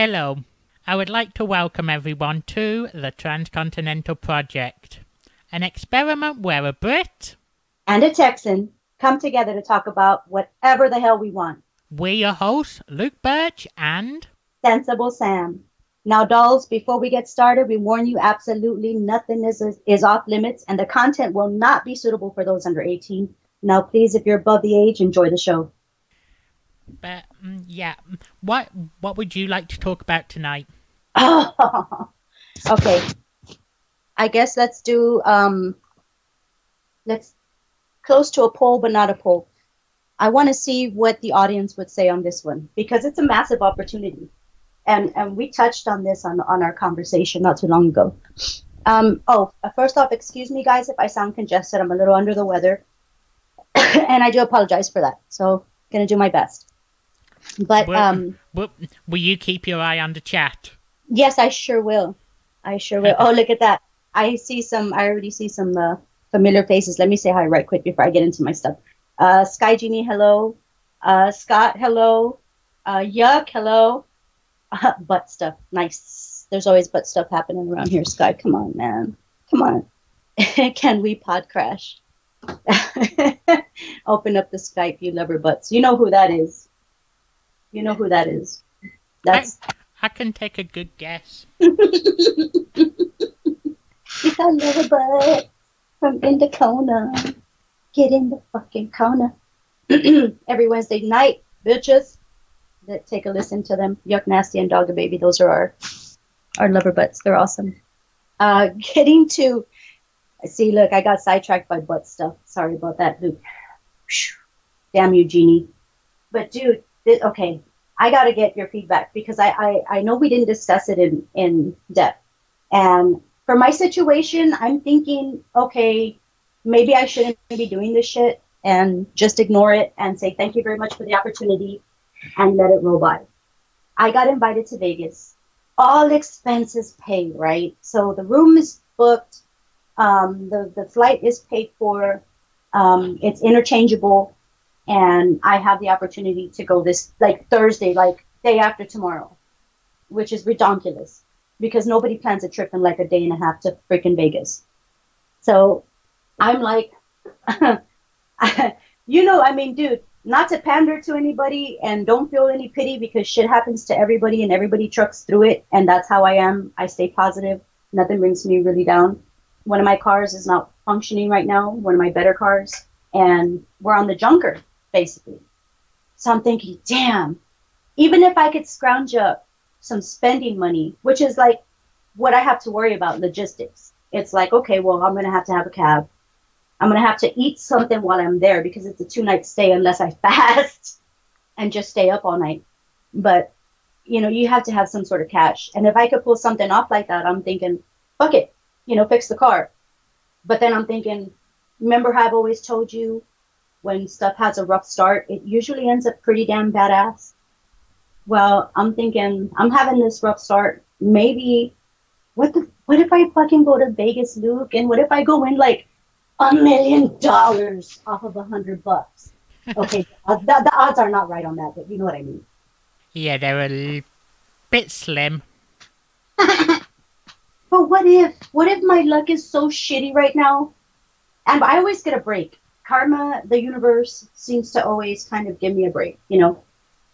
Hello. I would like to welcome everyone to the Transcontinental Project, an experiment where a Brit and a Texan come together to talk about whatever the hell we want. We are your hosts, Luke Birch and Sensible Sam. Now, dolls, before we get started, we warn you absolutely nothing is, is off limits and the content will not be suitable for those under 18. Now, please, if you're above the age, enjoy the show. But um, yeah, what what would you like to talk about tonight? okay, I guess let's do um, let's close to a poll, but not a poll. I want to see what the audience would say on this one because it's a massive opportunity and and we touched on this on on our conversation not too long ago. Um, oh, uh, first off, excuse me, guys, if I sound congested. I'm a little under the weather, and I do apologize for that. So, gonna do my best. But will, um, will, will you keep your eye on the chat? Yes, I sure will. I sure will. oh, look at that! I see some. I already see some uh, familiar faces. Let me say hi right quick before I get into my stuff. Uh, Sky Genie, hello. Uh, Scott, hello. Uh, Yuk, hello. butt stuff. Nice. There's always butt stuff happening around here, Sky. Come on, man. Come on. Can we pod crash? Open up the Skype, you lover butts. You know who that is. You know who that is. That's. I, I can take a good guess. you got lover butt from Indicona. Get in the fucking corner. Every Wednesday night, bitches that take a listen to them. Yuk Nassty and Dog Baby, those are our our lover butts. They're awesome. Uh, getting to see, look, I got sidetracked by butt stuff. Sorry about that, Luke. Damn you, Genie. But dude, okay, I got to get your feedback because I, I I know we didn't discuss it in in depth. And for my situation, I'm thinking, okay, maybe I shouldn't be doing this shit and just ignore it and say thank you very much for the opportunity and let it roll by. I got invited to Vegas. All expenses paid, right? So the room is booked. Um, the, the flight is paid for. Um, it's interchangeable. And I have the opportunity to go this, like Thursday, like day after tomorrow, which is ridiculous because nobody plans a trip in like a day and a half to freaking Vegas. So I'm like, you know, I mean, dude, not to pander to anybody and don't feel any pity because shit happens to everybody and everybody trucks through it and that's how I am. I stay positive. Nothing brings me really down. One of my cars is not functioning right now, one of my better cars, and we're on the junker basically. So I'm thinking, damn, even if I could scrounge up some spending money, which is like what I have to worry about logistics. It's like, okay, well, I'm going to have to have a cab. I'm going to have to eat something while I'm there because it's a two night stay unless I fast and just stay up all night. But, you know, you have to have some sort of cash. And if I could pull something off like that, I'm thinking, fuck it, you know, fix the car. But then I'm thinking, remember how I've always told you when stuff has a rough start, it usually ends up pretty damn badass. Well, I'm thinking, I'm having this rough start. Maybe, what the, what if I fucking go to Vegas, Luke? And what if I go in like a million dollars off of a hundred bucks. Okay, the, the, odds are not right on that, but you know what I mean. Yeah, they're a bit slim. but what if, what if my luck is so shitty right now? And I always get a break. Karma, the universe seems to always kind of give me a break. You know,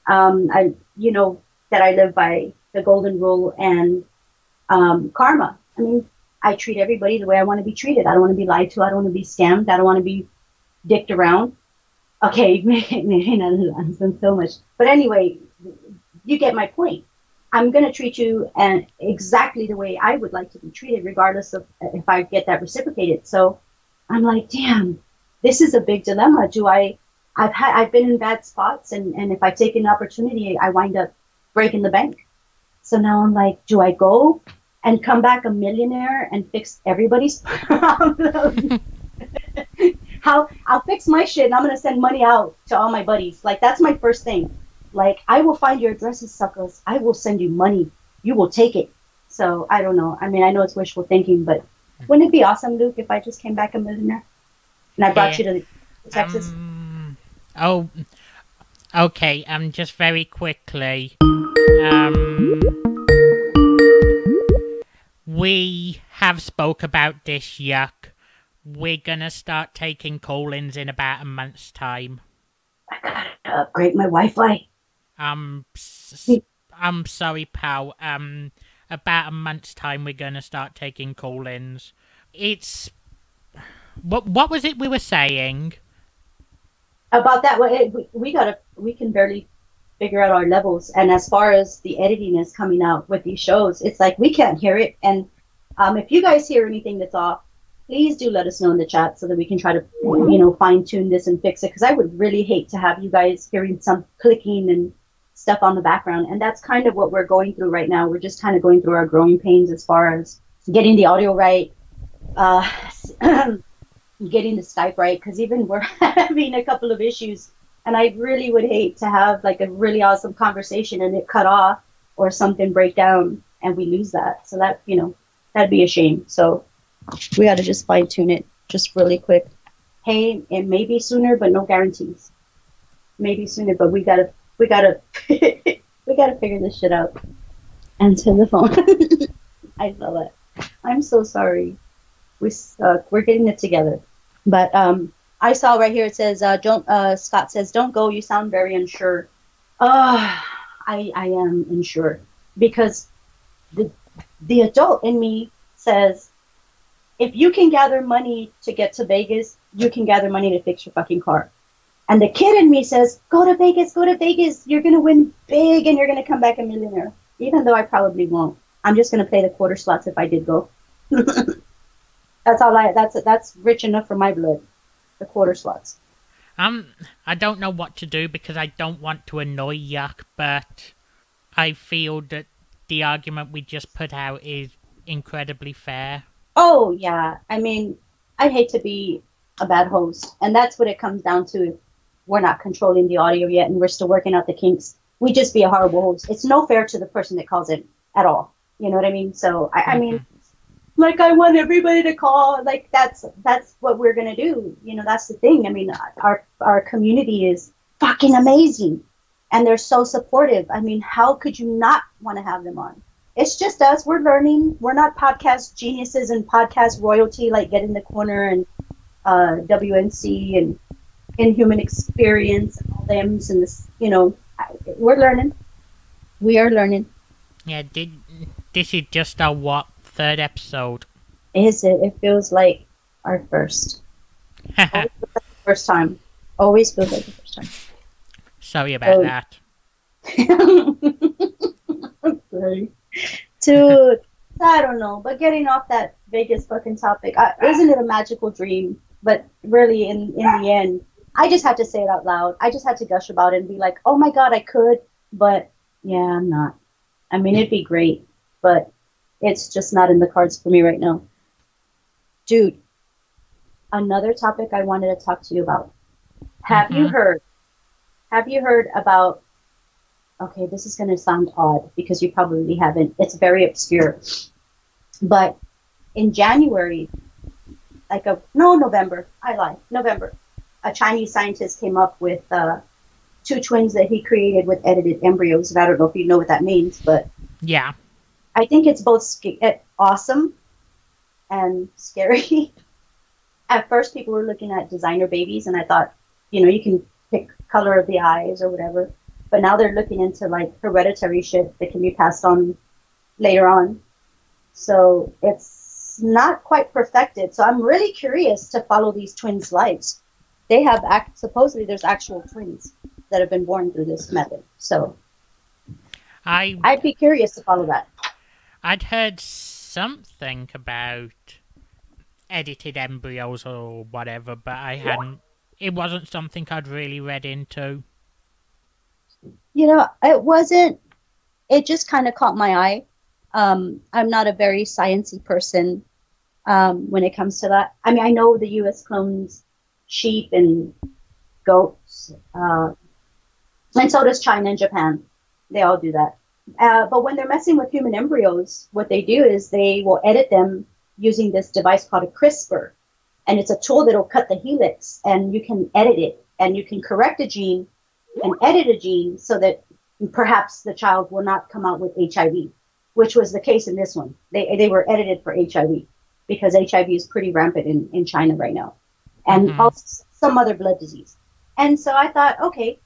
um, I, you know that I live by the golden rule and um, karma. I mean, I treat everybody the way I want to be treated. I don't want to be lied to. I don't want to be scammed. I don't want to be dicked around. Okay, maybe not so much, but anyway, you get my point. I'm going to treat you and exactly the way I would like to be treated, regardless of if I get that reciprocated. So I'm like, damn, this is a big dilemma. Do I? I've had I've been in bad spots, and and if I take an opportunity, I wind up breaking the bank. So now I'm like, do I go and come back a millionaire and fix everybody's problem. How I'll fix my shit and I'm gonna send money out to all my buddies. Like that's my first thing. Like I will find your addresses, suckers. I will send you money. You will take it. So I don't know. I mean, I know it's wishful thinking, but wouldn't it be awesome, Luke, if I just came back a millionaire and I brought you to Texas? Um, oh, okay. Um, just very quickly. Um we have spoke about this yuck. We're gonna start taking call-ins in about a month's time. I gotta upgrade my Wi-Fi. Um, s- I'm sorry, pal. Um, about a month's time, we're gonna start taking call-ins. It's what? What was it we were saying? About that, we, we gotta, we can barely figure out our levels. And as far as the editing is coming out with these shows, it's like we can't hear it. And um, if you guys hear anything that's off, please do let us know in the chat so that we can try to, you know, fine tune this and fix it. Because I would really hate to have you guys hearing some clicking and stuff on the background. And that's kind of what we're going through right now. We're just kind of going through our growing pains as far as getting the audio right, uh, getting the Skype right. Because even we're having a couple of issues. And I really would hate to have like a really awesome conversation and it cut off or something break down and we lose that. So that, you know, that'd be a shame. So we got to just fine tune it just really quick. Hey, it may be sooner, but no guarantees. Maybe sooner, but we gotta, we gotta, we gotta figure this shit out. Answer the phone. I love it. I'm so sorry. We suck. We're getting it together. But um, I saw right here it says, uh, "Don't." Uh, Scott says, "Don't go. You sound very unsure." Uh, I I am unsure because the the adult in me says if you can gather money to get to Vegas, you can gather money to fix your fucking car. And the kid in me says, go to Vegas, go to Vegas. You're going to win big and you're going to come back a millionaire. Even though I probably won't. I'm just going to play the quarter slots if I did go. that's all I, that's, that's rich enough for my blood. The quarter slots. Um, I don't know what to do because I don't want to annoy Yuk, but I feel that the argument we just put out is incredibly fair. Oh yeah, I mean, I hate to be a bad host, and that's what it comes down to. We're not controlling the audio yet, and we're still working out the kinks. We just be a horrible host. It's no fair to the person that calls it at all. You know what I mean? So I, I mean, like I want everybody to call. Like that's that's what we're gonna do. You know, that's the thing. I mean, our our community is fucking amazing, and they're so supportive. I mean, how could you not want to have them on? it's just us. We're learning. We're not podcast geniuses and podcast royalty like Get in the Corner and uh, WNC and Inhuman Experience and all them and this. You know, we're learning. We are learning. Yeah, this is just our what third episode. Is it? It feels like our first. like first time. Always feels like the first time. Sorry about that. sorry. Dude, I don't know. But getting off that Vegas fucking topic, I, isn't it a magical dream? But really, in in the end, I just had to say it out loud. I just had to gush about it and be like, oh my god, I could, but yeah, I'm not. I mean, it'd be great, but it's just not in the cards for me right now. Dude, another topic I wanted to talk to you about. Have mm-hmm. you heard? Have you heard about okay, this is going to sound odd because you probably haven't. It's very obscure. But in January, like a no November, I lie, November, a Chinese scientist came up with uh, two twins that he created with edited embryos, and I don't know if you know what that means, but yeah, I think it's both sc- eh, awesome and scary. At first, people were looking at designer babies, and I thought, you know, you can pick color of the eyes or whatever but now they're looking into like hereditary shit that can be passed on later on. So it's not quite perfected. So I'm really curious to follow these twins' lives. They have act supposedly there's actual twins that have been born through this method. So I I'd be curious to follow that. I'd heard something about edited embryos or whatever, but I hadn't. It wasn't something I'd really read into you know, it wasn't. It just kind of caught my eye. Um, I'm not a very sciency person um, when it comes to that. I mean, I know the U.S. clones sheep and goats, uh, and so does China and Japan. They all do that. Uh, but when they're messing with human embryos, what they do is they will edit them using this device called a CRISPR, and it's a tool that'll cut the helix, and you can edit it, and you can correct a gene and edit a gene so that perhaps the child will not come out with HIV. which was the case in this one. They they were edited for HIV because HIV is pretty rampant in, in China right now, and Mhm. also some other blood disease. And so I thought, okay,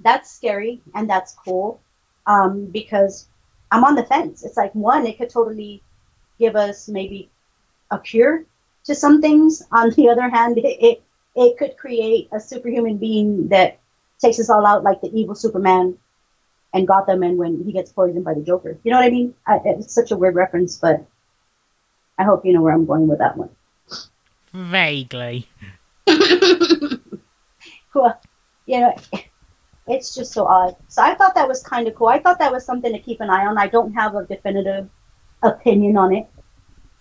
that's scary and that's cool um, because I'm on the fence. It's like one, it could totally give us maybe a cure to some things. On the other hand, it it, it could create a superhuman being that takes us all out like the evil Superman and Gotham and when he gets poisoned by the Joker. You know what I mean? I, it's such a weird reference, but I hope you know where I'm going with that one. Vaguely. Well, you know, it's just so odd. So I thought that was kind of cool. I thought that was something to keep an eye on. I don't have a definitive opinion on it,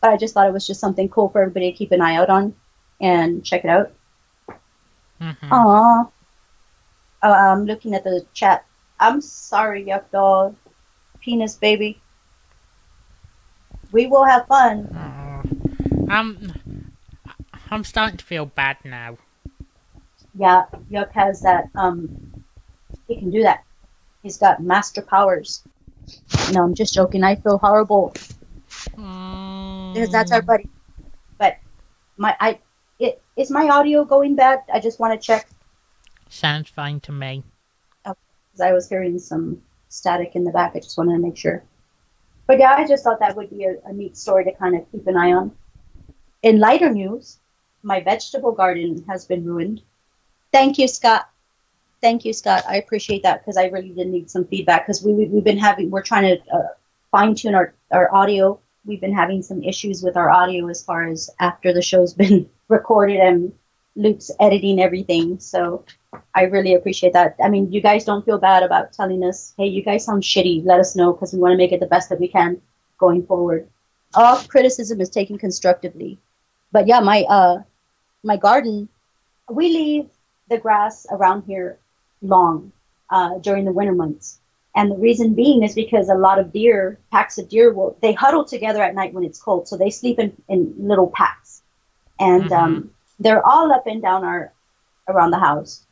but I just thought it was just something cool for everybody to keep an eye out on and check it out. Mhm. Aww. Oh, I'm looking at the chat. I'm sorry, yuck doll. Penis baby. We will have fun. Oh. Um, I'm starting to feel bad now. Yeah, Yuk has that. Um, he can do that. He's got master powers. No, I'm just joking. I feel horrible because that's our Mm. buddy. But my, I, it is my audio going bad? I just want to check Sounds fine to me. because I was hearing some static in the back. I just wanted to make sure. But yeah, I just thought that would be a, a neat story to kind of keep an eye on. In lighter news, my vegetable garden has been ruined. Thank you, Scott. Thank you, Scott. I appreciate that because I really did need some feedback because we, we we've been having we're trying to uh, fine tune our our audio. We've been having some issues with our audio as far as after the show's been recorded and Luke's editing everything. So I really appreciate that. I mean, you guys don't feel bad about telling us, hey, you guys sound shitty. Let us know because we want to make it the best that we can going forward. All criticism is taken constructively. But yeah, my uh, my garden, we leave the grass around here long uh, during the winter months. And the reason being is because a lot of deer, packs of deer, will they huddle together at night when it's cold, so they sleep in, in little packs, and um, they're all up and down our around the house.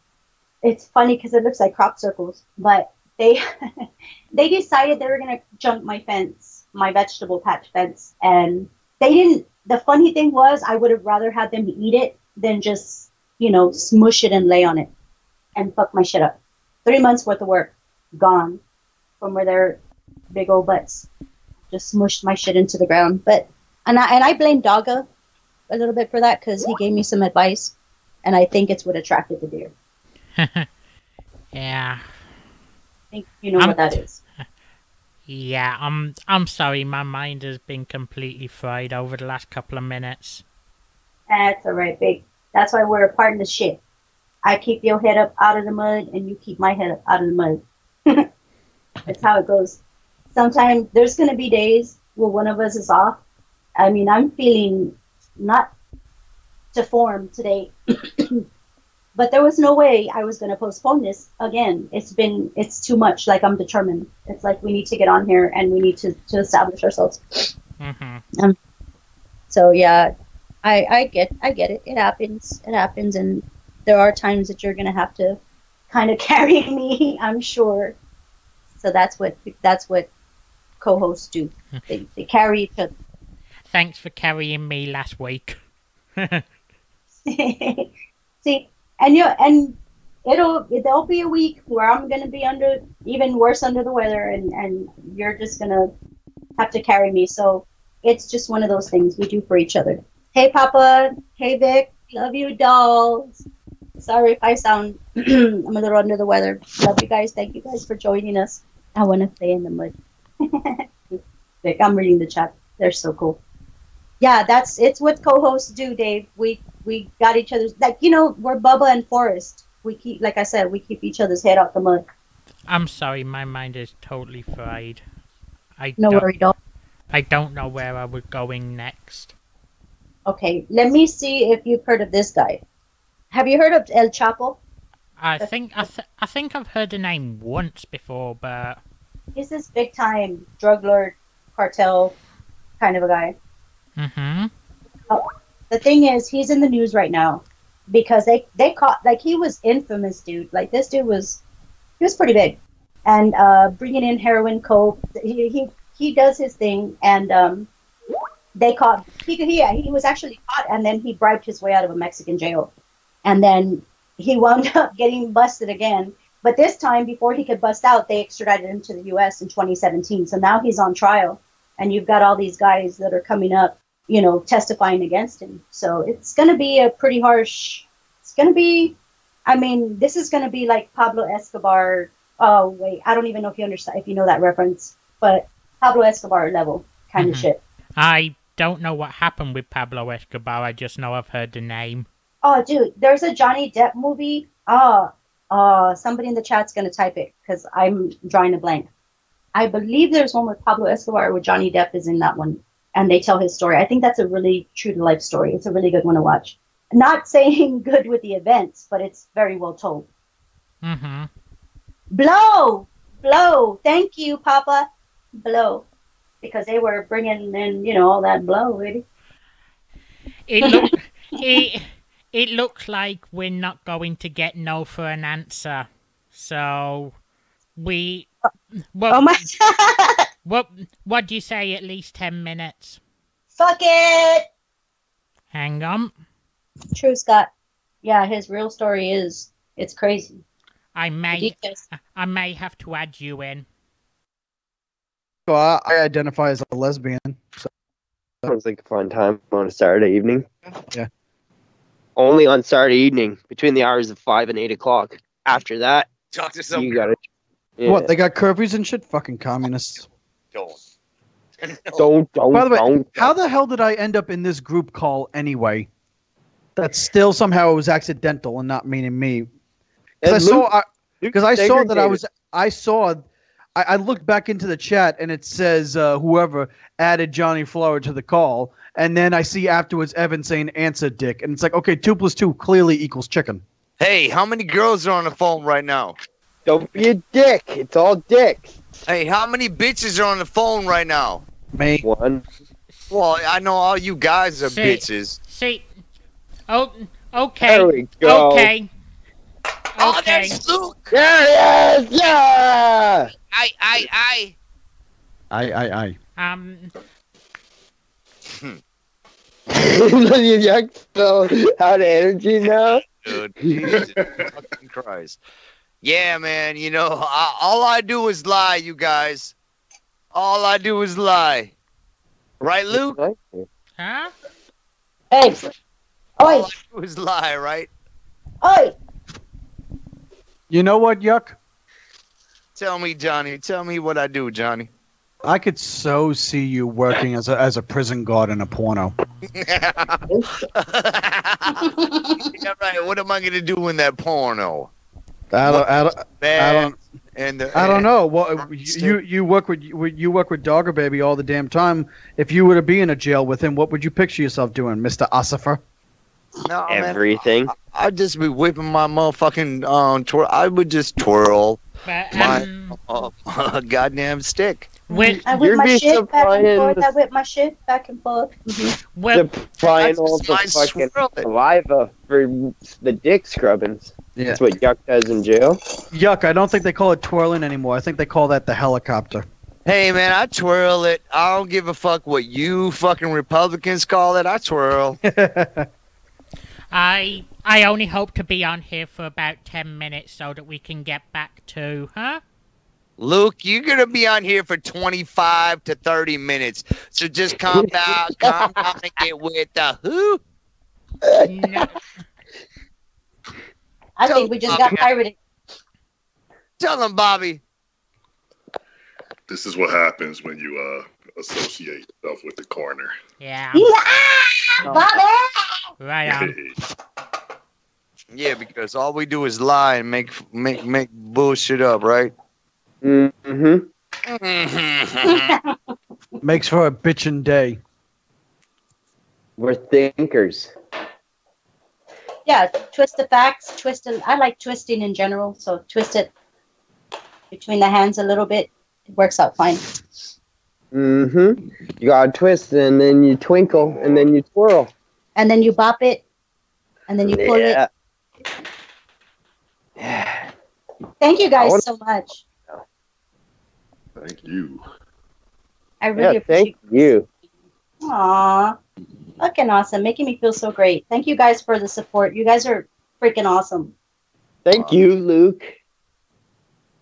It's funny because it looks like crop circles, but they they decided they were gonna jump my fence, my vegetable patch fence, and they didn't. The funny thing was, I would have rather had them eat it than just you know smush it and lay on it and fuck my shit up. Three months worth of work gone from where their big old butts just smushed my shit into the ground. But and I and I blame Dogga a little bit for that because he gave me some advice, and I think it's what attracted the deer. yeah. I think you know I'm- what that is. Yeah, I'm I'm sorry, my mind has been completely fried over the last couple of minutes. That's all right, big. That's why we're a partner shit. I keep your head up out of the mud, and you keep my head up out of the mud. That's how it goes. Sometimes there's gonna be days where one of us is off. I mean, I'm feeling not to form today, but there was no way I was gonna postpone this again. It's been it's too much. Like I'm determined. It's like we need to get on here and we need to to establish ourselves. hmm Um, So yeah, I I get I get it. It happens. It happens, and there are times that you're gonna have to kind of carry me. I'm sure. So that's what that's what co-hosts do. Hmm. They, they carry each other. Thanks for carrying me last week. See, and you and it'll there'll be a week where I'm gonna be under even worse under the weather, and and you're just gonna have to carry me. So it's just one of those things we do for each other. Hey, Papa. Hey, Vic. Love you, dolls. Sorry if I sound I'm a little under the weather. Love you guys. Thank you guys for joining us. I want to play in the mud. I'm reading the chat. They're so cool. Yeah, that's it's what co-hosts do, Dave. We we got each other's like you know we're Bubba and Forrest. We keep like I said we keep each other's head out the mud. I'm sorry, my mind is totally fried. I No don't, worry, doll. I don't know where I was going next. Okay, let me see if you've heard of this guy. Have you heard of El Chapo? I think I, th- I think I've heard the name once before, but He's this big time drug lord, cartel kind of a guy. hmm The thing is, he's in the news right now because they they caught like he was infamous, dude. Like this dude was he was pretty big, and uh, bringing in heroin, coke. He, he he does his thing, and um, they caught he he he was actually caught, and then he bribed his way out of a Mexican jail, and then he wound up getting busted again. But this time, before he could bust out, they extradited him to the U.S. in 2017. So now he's on trial, and you've got all these guys that are coming up, you know, testifying against him. So it's going to be a pretty harsh. It's going to be, I mean, this is going to be like Pablo Escobar. Oh wait, I don't even know if you understand if you know that reference, but Pablo Escobar level kind of Mhm. shit. I don't know what happened with Pablo Escobar. I just know I've heard the name. Oh, dude, there's a Johnny Depp movie. Oh, uh, somebody in the chat's gonna type it because I'm drawing a blank. I believe there's one with Pablo Escobar where Johnny Depp is in that one, and they tell his story. I think that's a really true to life story. It's a really good one to watch. Not saying good with the events, but it's very well told. Mm-hmm. Blow, blow. Thank you, Papa. Blow, because they were bringing in, you know, all that blow, really. It look it it looks like we're not going to get no for an answer. So we well Oh my! God. what what do you say at least ten minutes? Fuck it. Hang on. True, Scott. Yeah, his real story is it's crazy. I may I may have to add you in. So I, I identify as a lesbian. So Sounds like a fun time on a Saturday evening. Yeah. Only on Saturday evening between the hours of five and eight o'clock. After that, Talk to some you gotta. Yeah. what? They got curfews and shit. Fucking communists. don't. Don't don't By the way, don't. How the hell did I end up in this group call anyway? That still somehow it was accidental and not meaning me. Because I saw because I saw that I was I saw I, I looked back into the chat and it says uh, whoever added Johnny Flower to the call, and then I see afterwards Evan saying answer dick, and it's like okay, two plus two clearly equals chicken. Hey, how many girls are on the phone right now? Don't be a dick. It's all dicks. Hey, how many bitches are on the phone right now? Me. One. Well, I know all you guys are Say- bitches. See Oh okay. There we go. Okay. Oh, there's Luke. There he is. Yeah. I, I, I. I I I. Um you Yuk spell out of energy now. Dude, Jesus fucking Christ. Yeah, man. You know, I, all I do is lie, you guys. All I do is lie. Right, Luke? huh? Hey, All I do is lie, right? oi. You know what, Yuk? Tell me, Johnny. Tell me what I do, Johnny. I could so see you working as a as a prison guard in a porno. yeah, right. What am I gonna do in that porno? I don't, I don't, I don't, and the, I don't know. Well, you you work with you you work with Dogger Baby all the damn time. If you were to be in a jail with him, what would you picture yourself doing, Mister Asifer? No, man. Everything. I'd just be whipping my motherfucking um twirl. I would just twirl But My- um a, a goddamn stick. with I whip my shit back and forth. the- I whip my shit back and forth. Mhm. well, Supplying all the I fucking saliva for the dick scrubbings. Yeah. That's what Yuk does in jail. Yuk! I don't think they call it twirling anymore. I think they call that the helicopter. Hey man, I twirl it. I don't give a fuck what you fucking Republicans call it. I twirl. I I only hope to be on here for about ten minutes so that we can get back to huh? Luke, you're gonna be on here for 25 to 30 minutes. So just calm down, calm down, and get with the who. No, I think we just got pirated. Tell them, Bobby. This is what happens when you uh, associate yourself with the corner. yeah, Yeah, Bobby. right on. Yeah, because all we do is lie and make make make bullshit up, right? Mm-hmm. Makes for a bitchin' day. We're thinkers. yeah, twist the facts, twist it. I like twisting in general, so twist it between the hands a little bit. It works out fine. Mm-hmm. You gotta twist and then you twinkle and then you twirl. And then you bop it, and then you pull it. yeah. Yeah. Thank you guys wanna- so much. Thank you. I really appreciate. Yeah, thank appreciate you. Aw, fucking awesome, making me feel so great. Thank you guys for the support. You guys are freaking awesome. Thank you, Luke.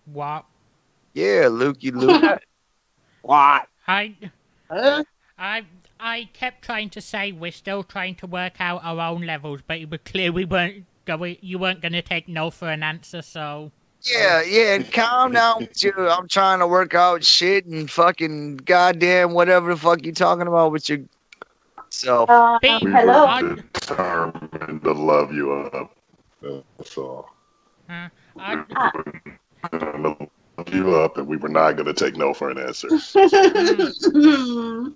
Wow. Yeah, Luke, you Luke. What? I, Huh? I, I kept trying to say we're still trying to work out our own levels, but it was clear we weren't going. You weren't going to take no for an answer, so. yeah, yeah, and calm down with you. I'm trying to work out shit and fucking goddamn whatever the fuck you talking about with your self. Uh, We hello. Were determined to love you up. That's all. Uh, I, Determined to love you up, and we were not going to take no for an answer.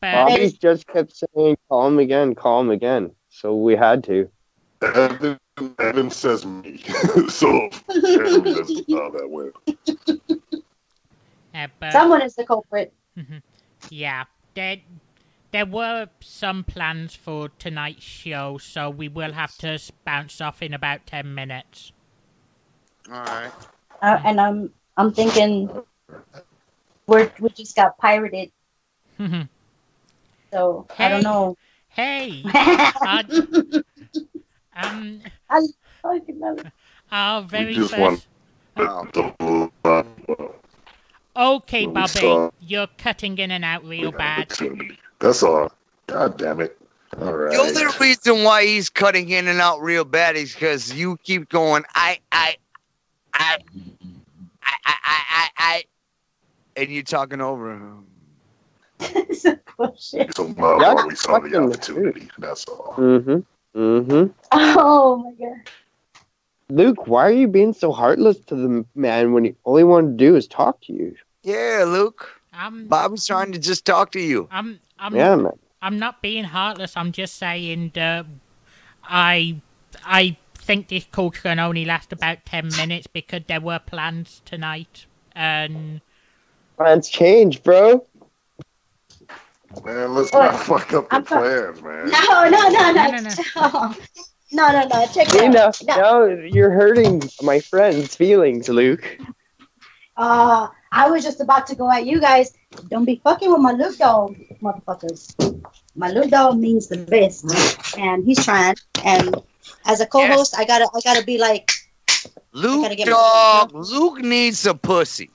but Bobby just kept saying, call him again, call him again. So we had to. Evan, Evan says me, so Evan how that went. but Someone is the culprit. yeah, there, there were some plans for tonight's show, so we will have to bounce off in about ten minutes. All right. Uh, and I'm I'm thinking we're we just got pirated, so I don't know. hey, I um, fucking love it. our very just first. want- Oh. Okay, We Bobby, saw- you're cutting in and out real bad. That's all. God damn it. All right. The only reason why he's cutting in and out real bad is because you keep going, I, I, I, I, I, I, I, I, and you're talking over him. It's a bullshit. So, uh, Yeah, while we saw the fucking- opportunity. That's all. Mm-hmm. Mm-hmm. Oh my god. Luke, why are you being so heartless to the man when he all he wanted to do is talk to you? Yeah, Luke. I'm, Bobby's trying to just talk to you. I'm, I'm, Yeah, man. I'm not being heartless. I'm just saying that I, I think this call can only last about ten minutes because there were plans tonight, and Plans change, bro. Man, let's not fuck up the I'm sorry. plans, man. No, no, no, no, No, no, no, no, no. Check You it know, out. No. now you're hurting my friend's feelings, Luke. Uh, I was just about to go at you guys. Don't be fucking with my Luke dog, motherfuckers. My Luke dog means the best, and he's trying. And as a co-host, I gotta, I gotta be like, Luke, gotta get my- dog. Luke needs a pussy.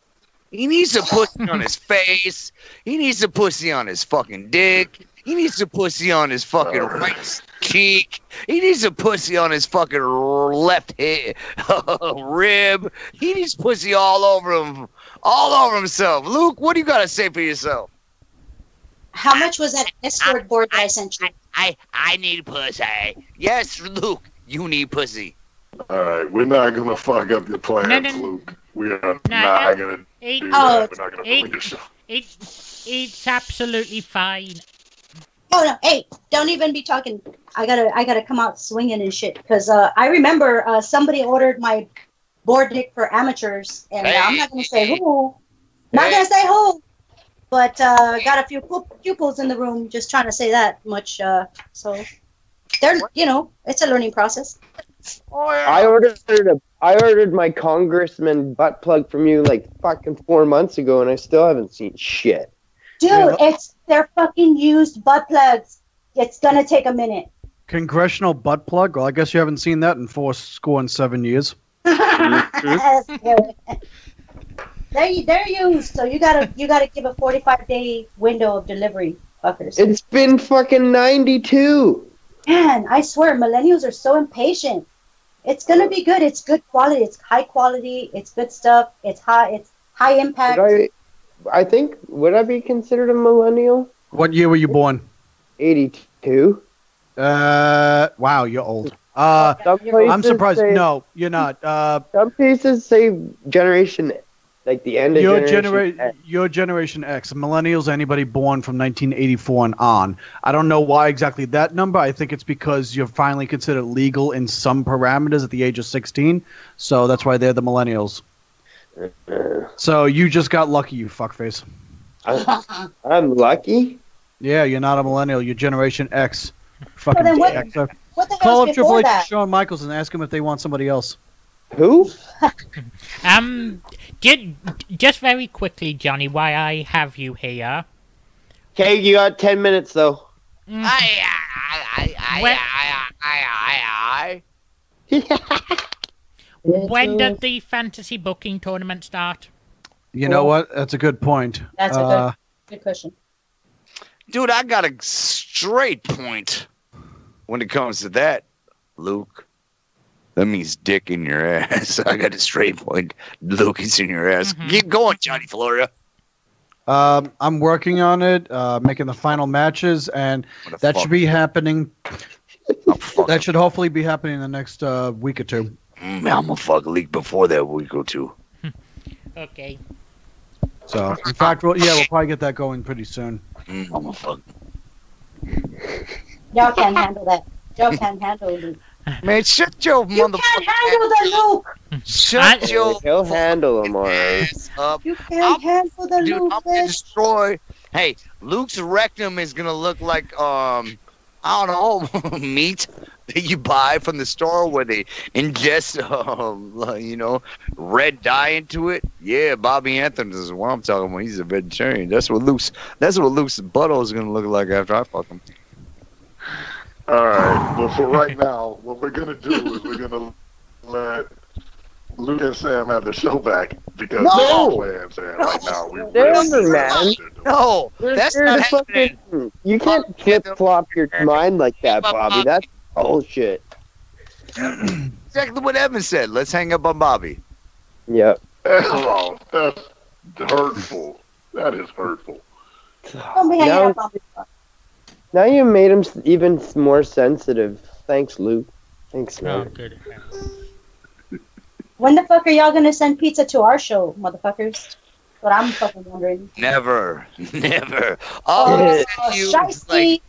He needs a pussy on his face. He needs a pussy on his fucking dick. He needs a pussy on his fucking right cheek. He needs a pussy on his fucking left hip, rib. He needs pussy all over him, all over himself. Luke, what do you got to say for yourself? how much was that escort board that I sent you? I I need pussy. Yes, Luke, you need pussy. All right, we're not gonna fuck up your plans, No, no, no. Luke. We are No, not no. gonna it, do Oh, that. We're not gonna it- your show. it, it's absolutely fine. Oh no! Hey, don't even be talking. I gotta, I gotta come out swinging and shit. Because uh, I remember uh, somebody ordered my board dick for amateurs, and uh, I'm not gonna say who. Not gonna say who, but uh, got a few pupils in the room. Just trying to say that much. Uh, so they're, you know, it's a learning process. Oh. I ordered a, I ordered my congressman butt plug from you like fucking four months ago, and I still haven't seen shit. Dude, Yeah. it's they're fucking used butt plugs. It's gonna take a minute. Congressional butt plug. Well, I guess you haven't seen that in four score and seven years. they're they're used, so you gotta you gotta give a forty five day window of delivery, fuckers. It's been fucking ninety two. Man, I swear, millennials are so impatient. It's gonna be good. It's good quality. It's high quality. It's good stuff. It's high. It's high impact. I, I think would I be considered a millennial? What year were you born? Eighty two. Uh, wow, you're old. Uh, Some You're right. I'm surprised. say- No, you're not. Uh, Some places say generation, like the end of your generation. generation, X. your generation X, millennials, anybody born from 1984 and on. I don't know why exactly that number. I think it's because you're finally considered legal in some parameters at the age of 16. So that's why they're the millennials. Uh, So you just got lucky, you fuckface. I, I'm lucky. Yeah, you're not a millennial. You're Generation X. Fucking then what- Xer. what the Call up Triple before H that? Shawn Michaels and ask him if they want somebody else. Who? Um, ju- just very quickly, Johnny, why I have you here. Okay, you got ten minutes though. Mm, I, I, I, When- I, I, I, I, when does the fantasy booking tournament start? You know what? That's a good point. That's a good- Uh, Good question. Dude, I got a straight point when it comes to that, Luke. That means dick in your ass. I got a straight point. Luke is in your ass. Mhm. Keep going, Johnny Florida. Um, I'm working on it, uh, making the final matches, and that fuck? should be happening. That should hopefully be happening in the next uh, week or two. Mm, I'm gonna fuck leak before that week or two. Okay. So, in fact, we'll, yeah, we'll probably get that going pretty soon. Mm, I'm gonna fuck. Y'all can't handle that. Y'all can't handle Luke. Man, shut your You motherfucking can't handle the Luke. Shut I- your He'll handle them, alright. up. You can't I'll- handle the Dude, Luke. I'm gonna destroy. Hey, Luke's rectum is gonna look like um, I don't know, meat that you buy from the store where they ingest um, you know, red dye into it. Yeah, Bobby Anthem is what I'm talking about. He's a vegetarian. That's what Luke's. That's what Luke's butthole is gonna look like after I fuck him. All right, but for right now, what we're gonna do is we're gonna let Luke and Sam have the show back because No! they're playing Sam right now. We Damn, really man. No, You're- that's you're not the happening. fucking- You can't flip flop your mind like that, Bobby. That's bullshit. Exactly what Evan said. Let's hang up on Bobby. Yep. Oh, that's hurtful. That is hurtful. Don't be hanging Now, up on me. Now you made him even more sensitive. Thanks, Luke. Thanks, man. Oh, good. When the fuck are y'all gonna send pizza to our show, motherfuckers? What I'm fucking wondering. Never, never. Oh, Oh, Yeah. you shiesty. like,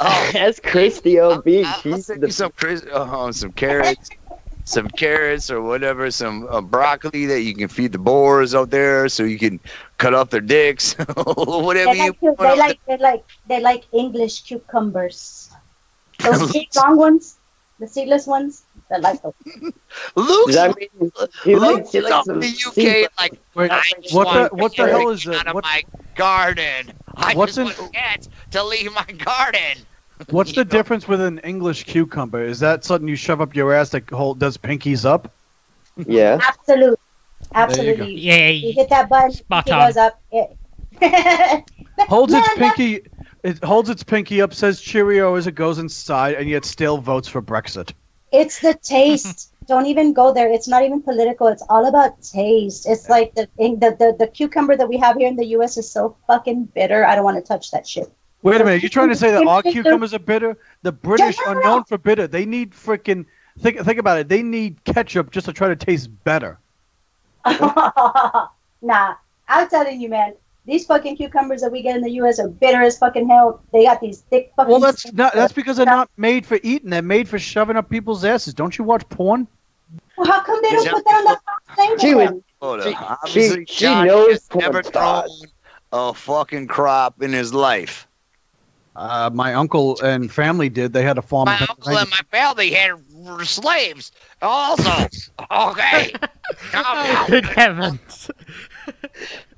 oh, That's Christy OB. I'll, I'll She's send you some Chris, uh, some carrots, some carrots or whatever, some uh, broccoli that you can feed the boars out there, so you can cut off their dicks, whatever They you like, cu- want. they like, they like, they like English cucumbers. Those big long ones, the seedless ones. They like those. there. Luke's, Does mean he Luke's he likes in the? UK like Wait, I what want the what the to hell get is it? out of What, my garden? I What's just in- want cats to leave my garden. What's the difference with an English cucumber? Is that something you shove up your ass that hold, does pinkies up? Yeah. Absolutely. go. absolutely. You Yay. hit that button, Spot it on. goes up. It... Holds its pinky. It holds its pinky up, says Cheerio as it goes inside, and yet still votes for Brexit. It's the taste. Don't even go there. It's not even political. It's all about taste. It's like the, the the the cucumber that we have here in the U.S. is so fucking bitter. I don't want to touch that shit. Wait a minute, You're trying to say that all cucumbers are bitter? The British no, are no. known for bitter. They need freaking think think about it. They need ketchup just to try to taste better. nah, I'm telling you, man. These fucking cucumbers that we get in the U.S. are bitter as fucking hell. They got these thick fucking. Well, that's not that's because they're not made for eating. They're made for shoving up people's asses. Don't you watch porn? Well, how come they don't put that on the top thing? She then? was- Hold She- she knows has never thrown a fucking crop in his life. Uh, my uncle and family did. They had a farm. My uncle and my family had slaves also. Okay. Oh, good heavens.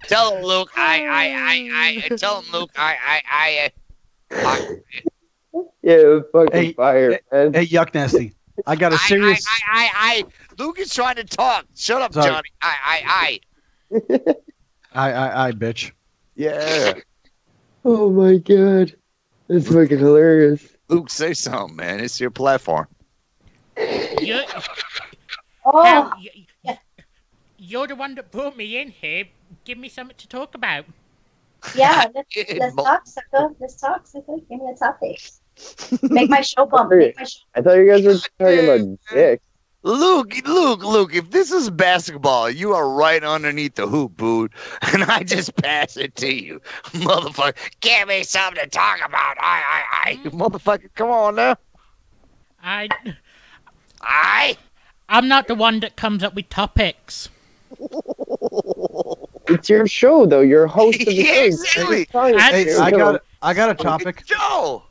Tell him, Luke. I, I, I, I. Tell him, Luke. I, I, I. I, Yeah, it was fucking Hey, fire, man. Hey, yuk nassty. I got a serious. I, I, I, I. Luke is trying to talk. Shut up, Sorry. Johnny. I, I, I. I, I, I, bitch. Yeah. Oh my god. That's fucking hilarious. Luke, say something, man. It's your platform. You, Oh, now, you, you're the one that brought me in here. Give me something to talk about. yeah. Let's, let's talk, sucker. Let's talk, sucker. Give me a topic. Make my show bump. Make my show. I thought you guys were talking about dicks. Luke, Luke, Luke, if this is basketball, you are right underneath the hoop, dude. And I just pass it to you. Motherfucker, give me something to talk about. I, I, I. Motherfucker, come on now. I, I. I'm not the one that comes up with topics. It's your show, though. You're a host of the Yeah, show. exactly. I- Hey, I got. I got a topic. Joe.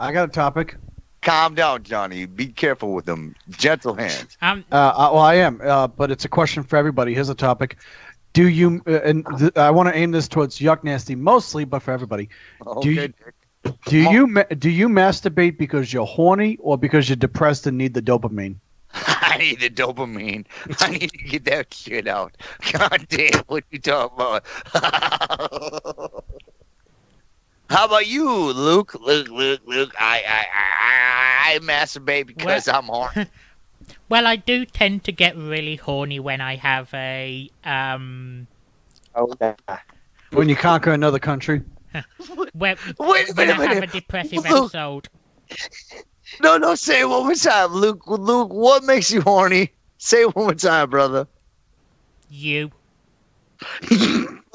I got a topic. Calm down, Johnny. Be careful with them. Gentle hands. Um, Uh, well, I am, uh, but it's a question for everybody. Here's a topic: Do you? Uh, and th- I want to aim this towards Yuk Nassty mostly, but for everybody. Okay, you- Dick. Do you ma- do you masturbate because you're horny or because you're depressed and need the dopamine? I need the dopamine. I need to get that shit out. God damn, what you talking about? How about you, Luke? Luke, Luke, Luke. I, I, I, I, I masturbate because I'm horny. well, I do tend to get really horny when I have a um. Oh, nah. When you conquer another country, When, Wait a when I minute, have a depressive Luke. episode. No, no, say it one more time, Luke. Luke, what makes you horny? Say it one more time, brother. You.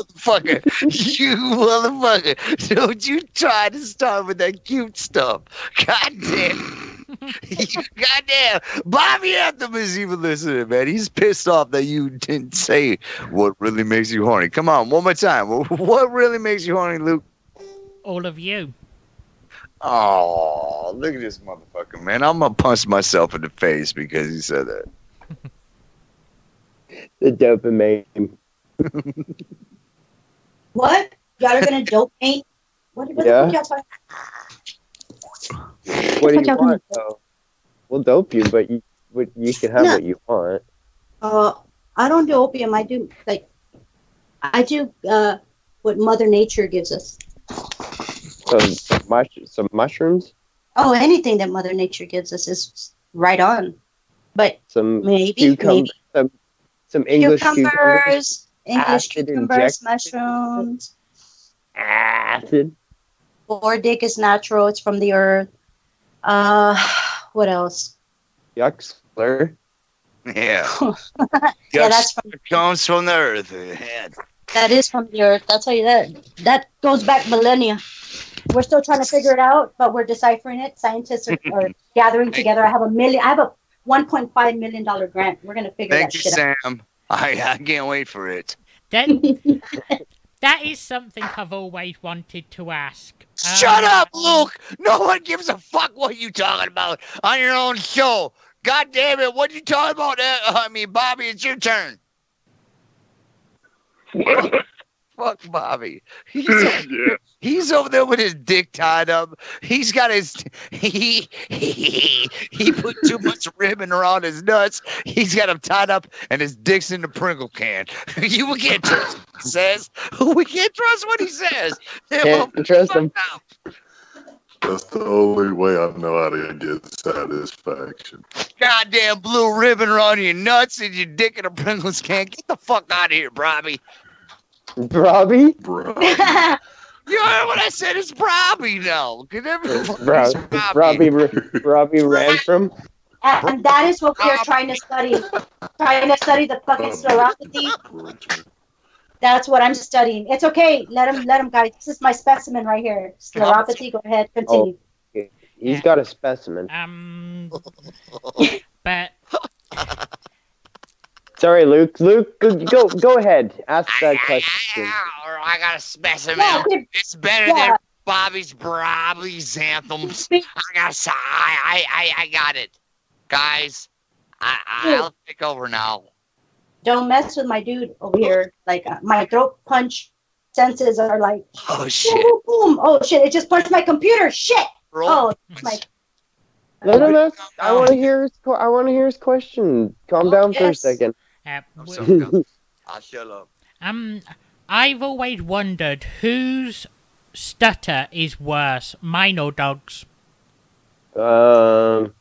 Motherfucker. you motherfucker. Don't you try to start with that cute stuff. God damn. God damn. Bobby Anthem is even listening, man. He's pissed off that you didn't say what really makes you horny. Come on, one more time. What really makes you horny, Luke? All of you. Oh, look at this motherfucker, man. I'm going to punch myself in the face because he said that. The dopamine. What? Y'all are gonna dope paint? What, what Yeah. y'all talking? What do you want, though? We'll dope you, but you, but you can have No. what you want. Uh, I don't do opium. I do like, I do uh, what Mother Nature gives us. Some, mush, some mushrooms, Oh, anything that Mother Nature gives us is right on. But some maybe, cucumber, maybe some, some English cucumbers, cucumbers, English acid cucumbers, injected. mushrooms. acid. Bordick is natural. It's from the earth. Uh, what else? Yuck, slur. Yeah. Yeah, that's from comes from the earth. Yeah. that is from the earth. I'll tell you that. That goes back millennia. We're still trying to figure it out, but we're deciphering it. Scientists are, are gathering together. I have a million. I have a 1.5 million dollar grant. We're gonna figure Thank that you, shit out. Sam. I, I can't wait for it. That that is something I've always wanted to ask. Shut Um, up, Luke! No one gives a fuck what you talking about on your own show. God damn it, what you talking about? Uh, I mean, Bobby, it's your turn. Fuck Bobby. He's over, yeah. he's over there with his dick tied up. He's got his he he he put too much ribbon around his nuts. He's got him tied up and his dick's in the Pringle can. you can't trust what he says. We can't trust what he says. Can't trust him. That's the only way I know how to get satisfaction. goddamn blue ribbon around your nuts and your dick in a Pringles can. Get the fuck out of here, Robbie. Robbie? Bro. You heard what I said? It's Robbie now. Get everyone. Bro, It's Robbie, Robbie ran from. and that is what we are trying to study. Trying to study the fucking scleropathy. That's what I'm studying. It's okay. Let him, let him, guys. This is my specimen right here. Scleropathy. Go ahead. Continue. He's got a specimen. Um, but Sorry, Luke. Luke, go go, go ahead. Ask that question. I got a specimen. Yeah, dude, It's better Yeah. than Bobby's Bobby's anthems. speak- I got, s- I, I, I, I got it, guys. I, I'll take over now. Don't mess with my dude over here. Like uh, my throat punch senses are like Oh shit, boom, boom. Oh shit! It just punched my computer. Shit. bro. Oh, my. Let him ask. I want to hear his. I want to hear his question. Calm Oh, down for a second. uh, I'm w- sorry. I'll shut up. um, I've always wondered whose stutter is worse, mine or dog's. Um,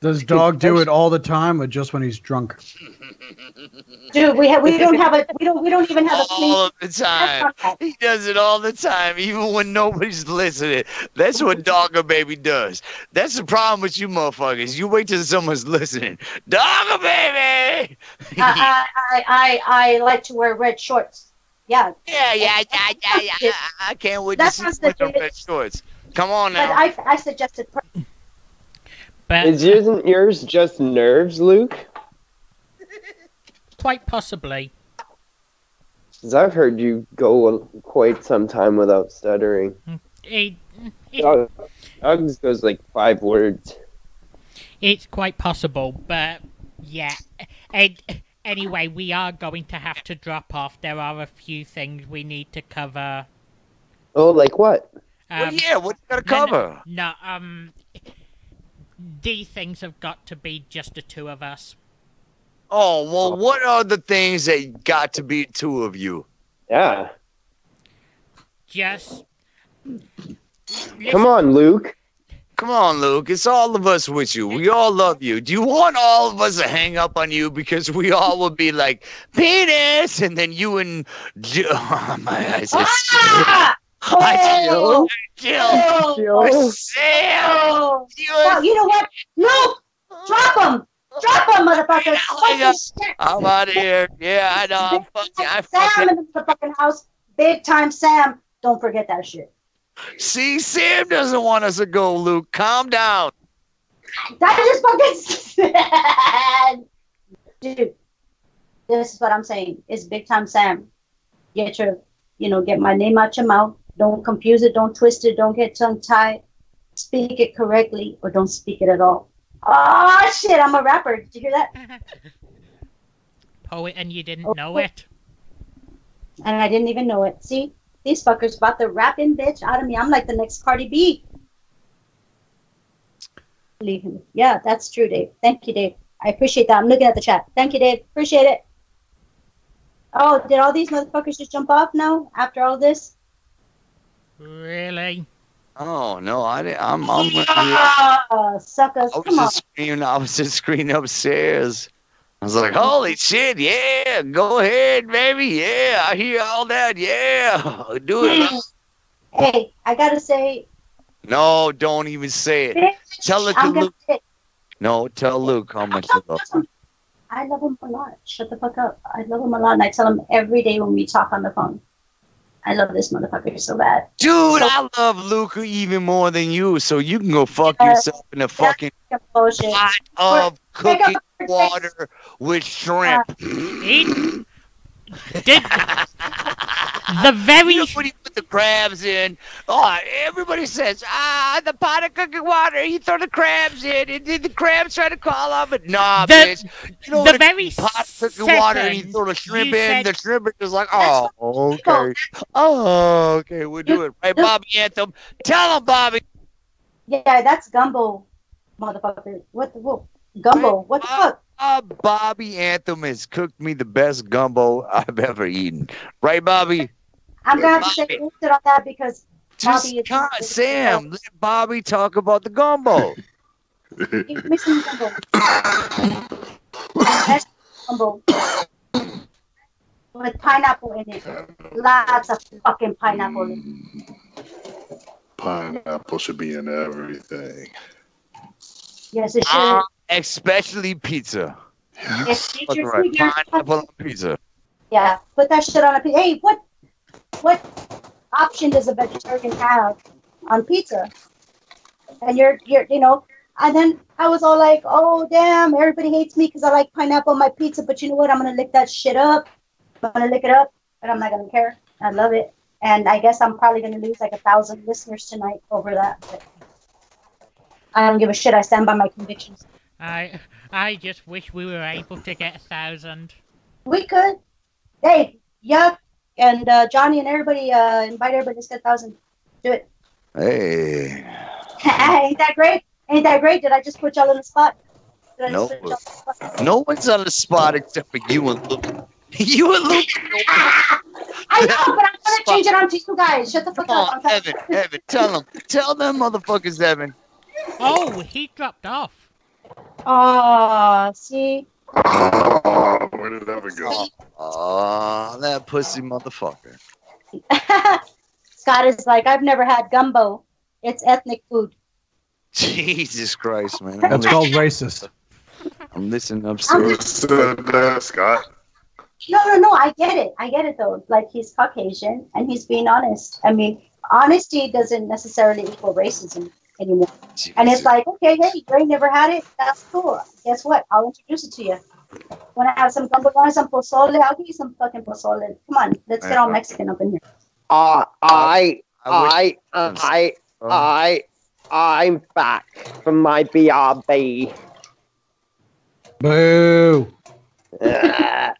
does dog do it all the time or just when he's drunk? Dude, we have we don't have a we don't we don't even have a all of the time. He does it all the time, even when nobody's listening. That's what Dogger Baby does. That's the problem with you motherfuckers. You wait till someone's listening. Dogger Baby! I, I I I like to wear red shorts. Yeah, yeah, yeah, yeah, yeah, yeah. I can't wait to That see you with the legit. red shorts. Come on now. but. I I suggested But is isn't yours just nerves, Luke? quite possibly. Because I've heard you go quite some time without stuttering. It, it, Doug- Doug's goes like five words. It's quite possible, but yeah. And anyway, we are going to have to drop off. There are a few things we need to cover. Oh, like what? well, Um, yeah, what you gotta no, no, cover? No, um, these things have got to be just the two of us. Oh, well, what are the things that got to be two of you? Yeah. Just Come on, Luke. Come on, Luke. It's all of us with you. We all love you. Do you want all of us to hang up on you because we all would be like penis, and then you and Jill? Oh, my eyes. Ah! I Oh! Jill. Oh! Jill. Sam. You Well, you know what? No! Drop him! Drop him, motherfucker! Hang. Fucking shit! I'm out of here. Yeah, I know. I'm fucking. I Sam fucking. in the fucking house. Big time Sam. Don't forget that shit. See, Sam doesn't want us to go. Luke, calm down. That just fucking sad. Dude, this is what I'm saying. It's big time Sam. Get your, you know, get my name out your mouth. Don't confuse it. Don't twist it. Don't get tongue tied. Speak it correctly or don't speak it at all. Oh shit! I'm a rapper. Did you hear that? poet, and you didn't Oh, know it. And I didn't even know it. See, these fuckers bought the rapping bitch out of me. I'm like the next Cardi B. Yeah, that's true, Dave. Thank you, Dave. I appreciate that. I'm looking at the chat. Thank you, Dave. Appreciate it. Oh, did all these motherfuckers just jump off now after all this? Really? Oh no, I didn't. I'm. I'm Ah, suckers. I was Come on. just screaming. I was just screaming upstairs. I was like, "Holy shit! Yeah, go ahead, baby. Yeah, I hear all that. Yeah, do it." Hey, I gotta say, No, don't even say it. bitch, Tell it to I'm gonna Luke. say, No, tell Luke how much you love him. I love him a lot. Shut the fuck up. I love him a lot, and I tell him every day when we talk on the phone. I love this motherfucker so bad. Dude, I love Luca even more than you. So you can go fuck Yeah. yourself in a fucking Bullshit. pot of Pick up cooking water with shrimp. It did the very You know when you put the crabs in? Oh, everybody says, ah, the pot of cooking water. He threw the crabs in, and then the crabs try to call on it. Nah, The- bitch. You know the the very pot of cooking water, and you second the shrimp in. said- The shrimp is just like, oh, okay, oh, okay, we'll do it. Right, Bobby Anthem? Tell him, Bobby. Yeah, that's gumbo, motherfucker. What the whoa. Gumbo? What the fuck? Uh, Bobby Anthem has cooked me the best gumbo I've ever eaten. Right, Bobby? I'm gonna have to say Bobby. on that because Just Bobby is- con- Sam, let Bobby talk about the gumbo. give me some gumbo. Best gumbo. With pineapple in it. Lots of fucking pineapple in it. Pineapple should be in everything. Yes, it should. Ah, especially pizza. Yes, Yes. get your That's right. Pineapple on pizza. Yeah, put that shit on a pizza. Hey, what what option does a vegetarian have on pizza? And you're you're you know, and then I was all like, oh damn, everybody hates me because I like pineapple on my pizza. But you know what? I'm gonna lick that shit up. I'm gonna lick it up, but I'm not gonna care. I love it, and I guess I'm probably gonna lose like a thousand listeners tonight over that. But I don't give a shit. I stand by my convictions. I I just wish we were able to get a thousand. We could. Hey, Yuk and uh, Johnny and everybody, uh, invite everybody to get a thousand. Do it. Hey. Ain't that great? Ain't that great? Did I just put y'all in the spot? Did I just No. put the spot? No one's on the spot except for you and Luke. you and Luke. I know, but I'm gonna change it on to you guys. Shut the fuck Come up. on, Evan. Evan, tell them. Tell them motherfuckers, Evan. Oh, he dropped off. Ah, Aw, see? Oh, ah, where did Evan go? Oh, that pussy motherfucker. Scott is like, I've never had gumbo. It's ethnic food. Jesus Christ, man. I'm, That's called racist. I'm listening I'm upstairs. Who uh, Scott? No, no, no. I get it. I get it though. Like he's Caucasian and he's being honest. I mean, honesty doesn't necessarily equal racism anymore. And it's like, okay, hey, you ain't never had it. That's cool. Guess what? I'll introduce it to you. When to have some gumbo, want some pozole, I'll give you some fucking pozole. Come on, let's get all Mexican up in here. Uh, I, I wish- I, I, Oh, I, I'm back from my BRB. Boo. I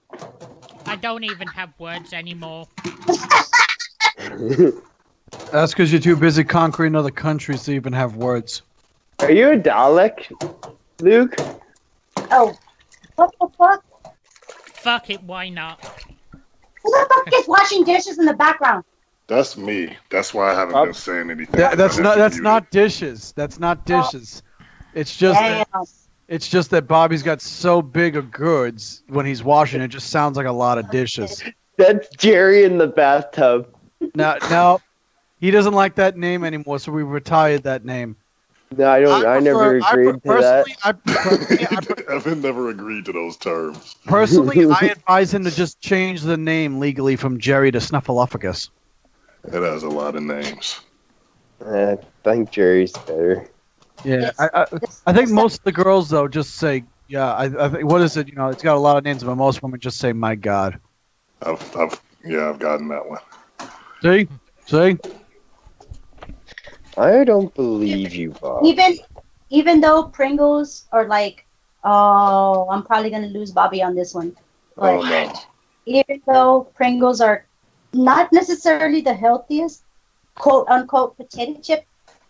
don't even have words anymore. That's because you're too busy conquering other countries to even have words. Are you a Dalek, Luke? Oh, what the fuck? Fuck it, why not? Who the fuck is washing dishes in the background? That's me. That's why I haven't been saying anything. That, that's not. That's muted. not dishes. That's not oh. dishes. It's just. That, it's just that Bobby's got so big of goods when he's washing. It just sounds like a lot of dishes. That's Jerry in the bathtub. Now, now, he doesn't like that name anymore, so we retired that name. No, I don't. I, never prefer- agreed I, to that. I, personally, I, pre- Evan never agreed to those terms. personally, I advise him to just change the name legally from Jerry to Snuffleupagus. It has a lot of names. Uh, I think Jerry's better. Yeah, I, I, I think most of the girls though just say, yeah. I, I think what is it? You know, it's got a lot of names, but most women just say, "My God." I've, I've, yeah, I've gotten that one. See, see. I don't believe you, Bob. Even even though Pringles are like, oh, I'm probably gonna lose Bobby on this one. But Oh even though Pringles are not necessarily the healthiest quote unquote potato chip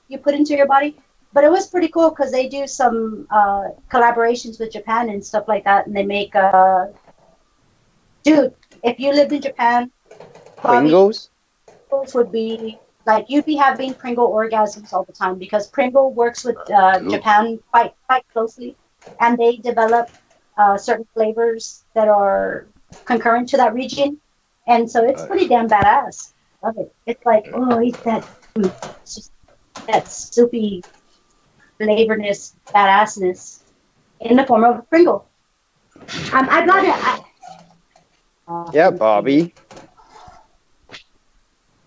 you put into your body, but it was pretty cool because they do some uh, collaborations with Japan and stuff like that, and they make uh, dude. If you lived in Japan, Bobby? Pringles would be like you'd be having Pringle orgasms all the time because Pringle works with uh, Cool. Japan quite quite closely, and they develop uh, certain flavors that are concurrent to that region, and so it's pretty damn badass. Love it. It's like oh, eat that food. It's just that soupy flavorness, badassness in the form of a Pringle. Um, I got it. I, uh, Yeah, Bobby.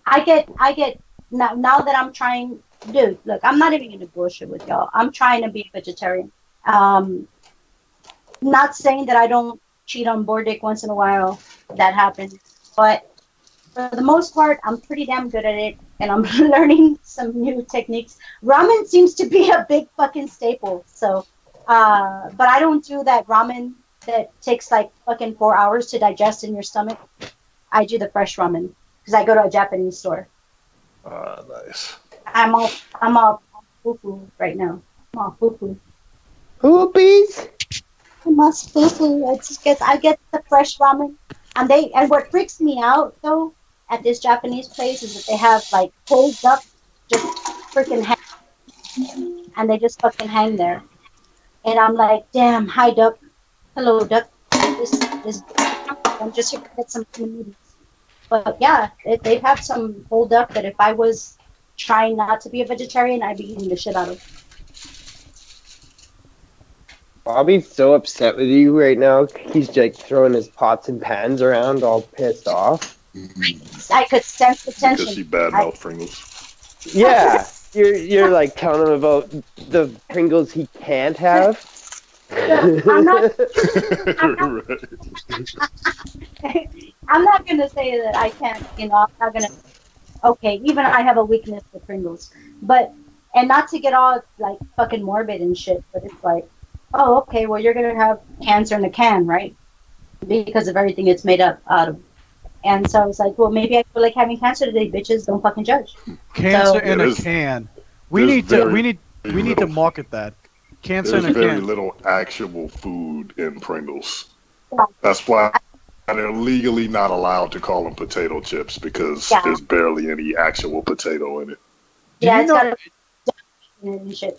I get, I get now. Now that I'm trying, dude. Look, I'm not even gonna bullshit with y'all. I'm trying to be vegetarian. Um, not saying that I don't cheat on board dick once in a while. That happens, but for the most part, I'm pretty damn good at it, and I'm learning some new techniques. Ramen seems to be a big fucking staple. So, uh, but I don't do that ramen that takes like fucking four hours to digest in your stomach. I do the fresh ramen because I go to a Japanese store. Ah, nice. I'm all I'm all foo foo right now. I'm all foo foo. Hoopies? I'm all foo foo. I just get I get the fresh ramen, and they and what freaks me out though at this Japanese place is that they have like cold duck just freaking hang, and they just fucking hang there, and I'm like, damn, hi duck, hello duck. This this I'm just here to get some noodles. But yeah, they, they have some hold up that if I was trying not to be a vegetarian, I'd be eating the shit out of. Bobby's so upset with you right now. He's like throwing his pots and pans around, all pissed off. I could sense the tension. Because tension. she badmouth Pringles. Yeah, you're you're like telling him about the Pringles he can't have. I'm not. right. I'm not gonna say that I can't. You know, I'm not gonna. Okay, even I have a weakness for Pringles, but and not to get all like fucking morbid and shit, but it's like, oh, okay, well you're gonna have cancer in a can, right? Because of everything it's made up out of. And so I was like, well, maybe I feel like having cancer today, bitches. Don't fucking judge. Cancer So- in a can. We need to. We need. We need to market that. Cancer There's very can. little actual food in Pringles. Yeah. That's why they're legally not allowed to call them potato chips because Yeah. there's barely any actual potato in it. Yeah, you it's know- got a and.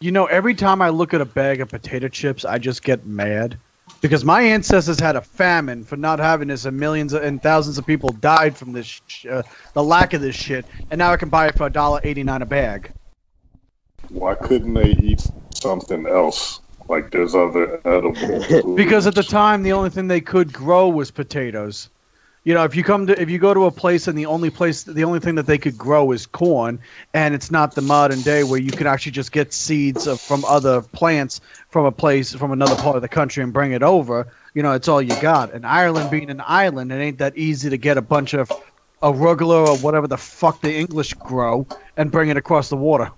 You know, every time I look at a bag of potato chips, I just get mad because my ancestors had a famine for not having this, and millions and thousands of people died from this, sh- uh, the lack of this shit, and now I can buy it for a dollar eighty nine a bag. Why couldn't they eat something else? Like there's other edible. Because at the time, the only thing they could grow was potatoes. You know, if you come to if you go to a place and the only place the only thing that they could grow is corn, and it's not the modern day where you can actually just get seeds of, from other plants from a place from another part of the country and bring it over. You know, it's all you got. And Ireland being an island, it ain't that easy to get a bunch of arugula or whatever the fuck the English grow and bring it across the water.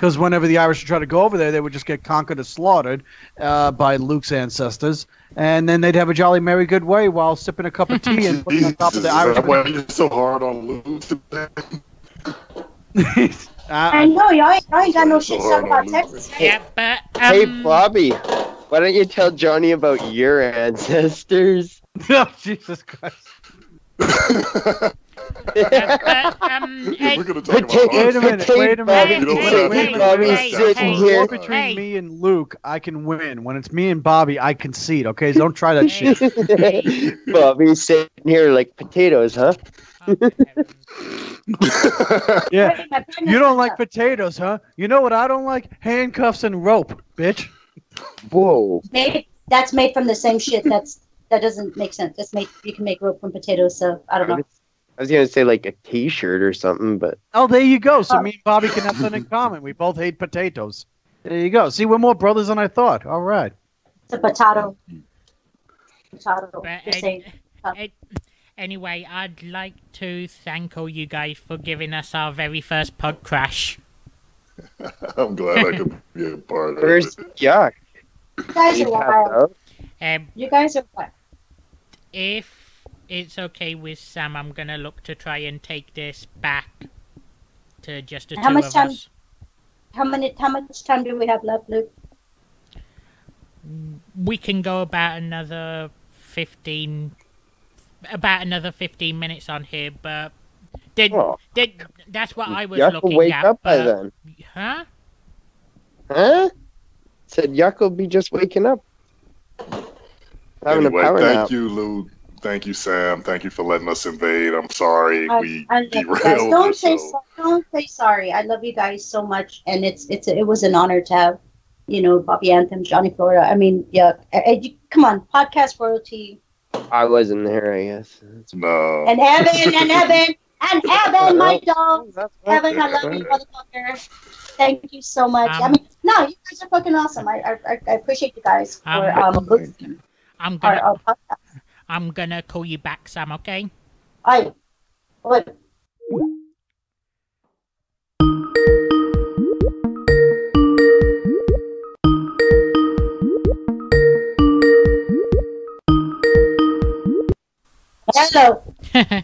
Because whenever the Irish would try to go over there, they would just get conquered or slaughtered uh, by Luke's ancestors, and then they'd have a jolly merry good way while sipping a cup of tea and putting on top of the Irish. that why you're so hard on Luke today? I know y'all ain't, y'all ain't got no shit to talk about on Texas. Yeah, but um, Hey, Bobby, why don't you tell Johnny about your ancestors? oh, Jesus Christ! But, um, hey, We're gonna talk Hey, about Wait a minute, wait a minute. You wait, wait Bobby minute. hey, sitting hey, here. between hey. me and Luke, I can win. When it's me and Bobby, I concede. Okay, don't try that shit. Hey. Bobby's sitting here like potatoes, huh? Yeah, Wait, my pen you don't like potatoes, huh? You know what I don't like? Handcuffs and rope, bitch. Whoa. Made, that's made from the same shit. That's that doesn't make sense. That's made. You can make rope from potatoes. So I don't know. I was gonna say like a T-shirt or something, but Oh, there you go. So Oh. me and Bobby can have something in common. We both hate potatoes. There you go. See, we're more brothers than I thought. All right. It's a potato. Potato. But, Just uh, saying. uh, anyway, I'd like to thank all you guys for giving us our very first pod crash. I'm glad I could be a part of where's it. Yuk? You guys are passed wild. Um, You guys are wild. if it's okay with Sam, I'm gonna look to try and take this back to just the How two much of time- us. How many? How much time do we have left, Luke? Mm, we can go about another fifteen, about another fifteen minutes on here, but did Oh. did that's what I was Yuk will looking wake at. up by but- then. Huh? Huh? Said Yuk will be just waking up. Having Anyway, a power thank nap. you, Lou. Thank you, Sam. Thank you for letting us invade. I'm sorry I, we I love you derailed Don't say show. so, don't say sorry. I love you guys so much, and it's it's it was an honor to have, you know, Bobby Anthem, Johnny Florida. I mean, yeah. uh, uh, come on, podcast royalty, I wasn't there, I guess. No. and Evan, and Evan, and Evan, my dog. That's fine. Evan, I love you, motherfucker. Thank you so much. I Um, mean, no, you guys are fucking awesome. I I, I- I appreciate you guys for Um, um boosting I'm our, gonna our podcast. I'm gonna call you back, Sam. Okay? I, what? Hello.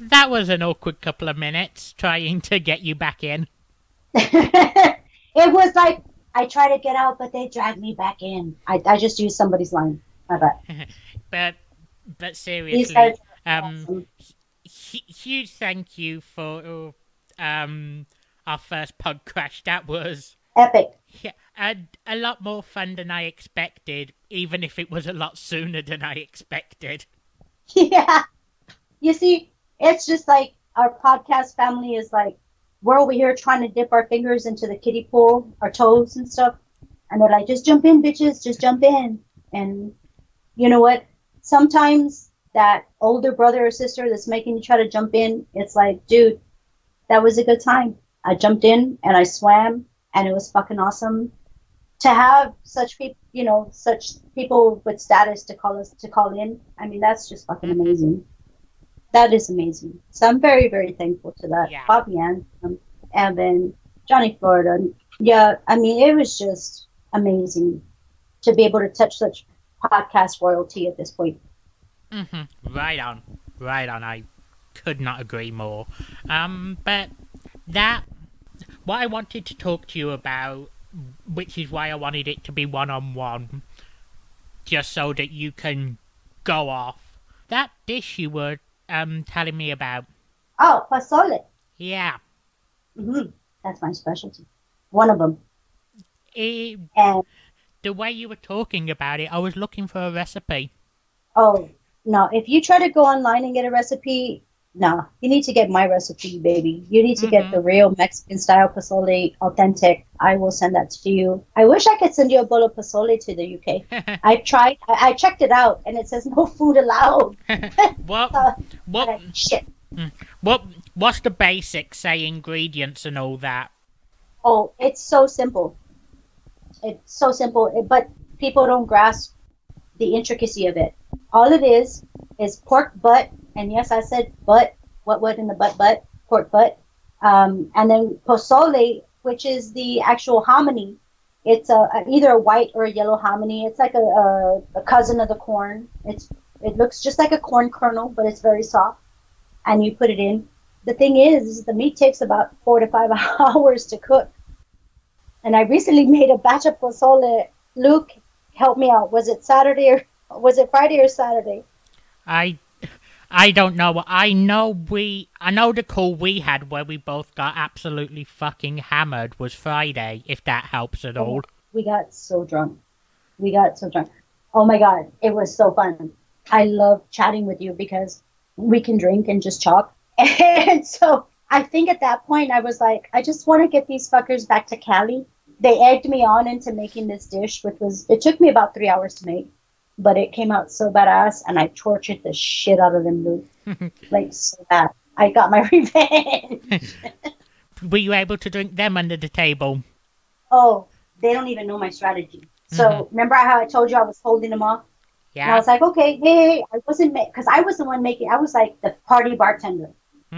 that was an awkward couple of minutes trying to get you back in. it was like I try to get out, but they drag me back in. I, I just used somebody's line. My bad. But but seriously, um, huge thank you for um our first pod crash. That was epic. yeah, a, a lot more fun than I expected, even if it was a lot sooner than I expected. Yeah. You see, it's just like our podcast family is like we're over here trying to dip our fingers into the kiddie pool, our toes and stuff. And they're like, just jump in, bitches, just jump in. And you know what? Sometimes that older brother or sister that's making you try to jump in, it's like, dude, that was a good time. I jumped in and I swam and it was fucking awesome. To have such people, you know, such people with status to call us to call in, I mean, that's just fucking mm-hmm. amazing. That is amazing. So I'm very, very thankful to that. Yeah. Bobby Anthem, um, Evan, Johnny Florida. Yeah, I mean, it was just amazing to be able to touch such podcast royalty at this point. hmm Right on, right on. I could not agree more. Um, but that what I wanted to talk to you about, which is why I wanted it to be one on one, just so that you can go off. That dish you were um telling me about. Oh, pozole. Yeah, Mm-hmm. That's my specialty. One of them. it, And the way you were talking about it, I was looking for a recipe. oh no, if you try to go online and get a recipe, no, you need to get my recipe, baby. You need to Mhm. get the real Mexican style pozole, authentic. I will send that to you. I wish I could send you a bowl of pozole to the UK. I tried. I, I checked it out, and it says no food allowed. what? Uh, What? But, shit. What? What's the basics? Say ingredients and all that. Oh, it's so simple. It's so simple, but people don't grasp the intricacy of it. All it is is pork butt, and yes, I said butt. What? What in the butt? Butt. Pork butt. Um, and then pozole, which is the actual hominy. It's a, a- either a white or a yellow hominy. It's like a, a, a cousin of the corn. It's it looks just like a corn kernel, but it's very soft. And you put it in. The thing is, the meat takes about four to five hours to cook. And I recently made a batch of pozole. Luke, help me out. Was it Saturday or was it Friday or Saturday? I I don't know. I know we I know the call we had where we both got absolutely fucking hammered was Friday, if that helps at all. We got so drunk. We got so drunk. Oh my god, it was so fun. I love chatting with you because we can drink and just talk. And so I think at that point I was like, I just want to get these fuckers back to Cali. They egged me on into making this dish, which was it took me about three hours to make, but it came out so badass, and I tortured the shit out of them, Luke. like so bad. I got my revenge. Were you able to drink them under the table? oh, they don't even know my strategy. So mm-hmm. remember how I told you I was holding them off? And I was like, okay, hey, hey, I wasn't because I was the one making. I was like the party bartender,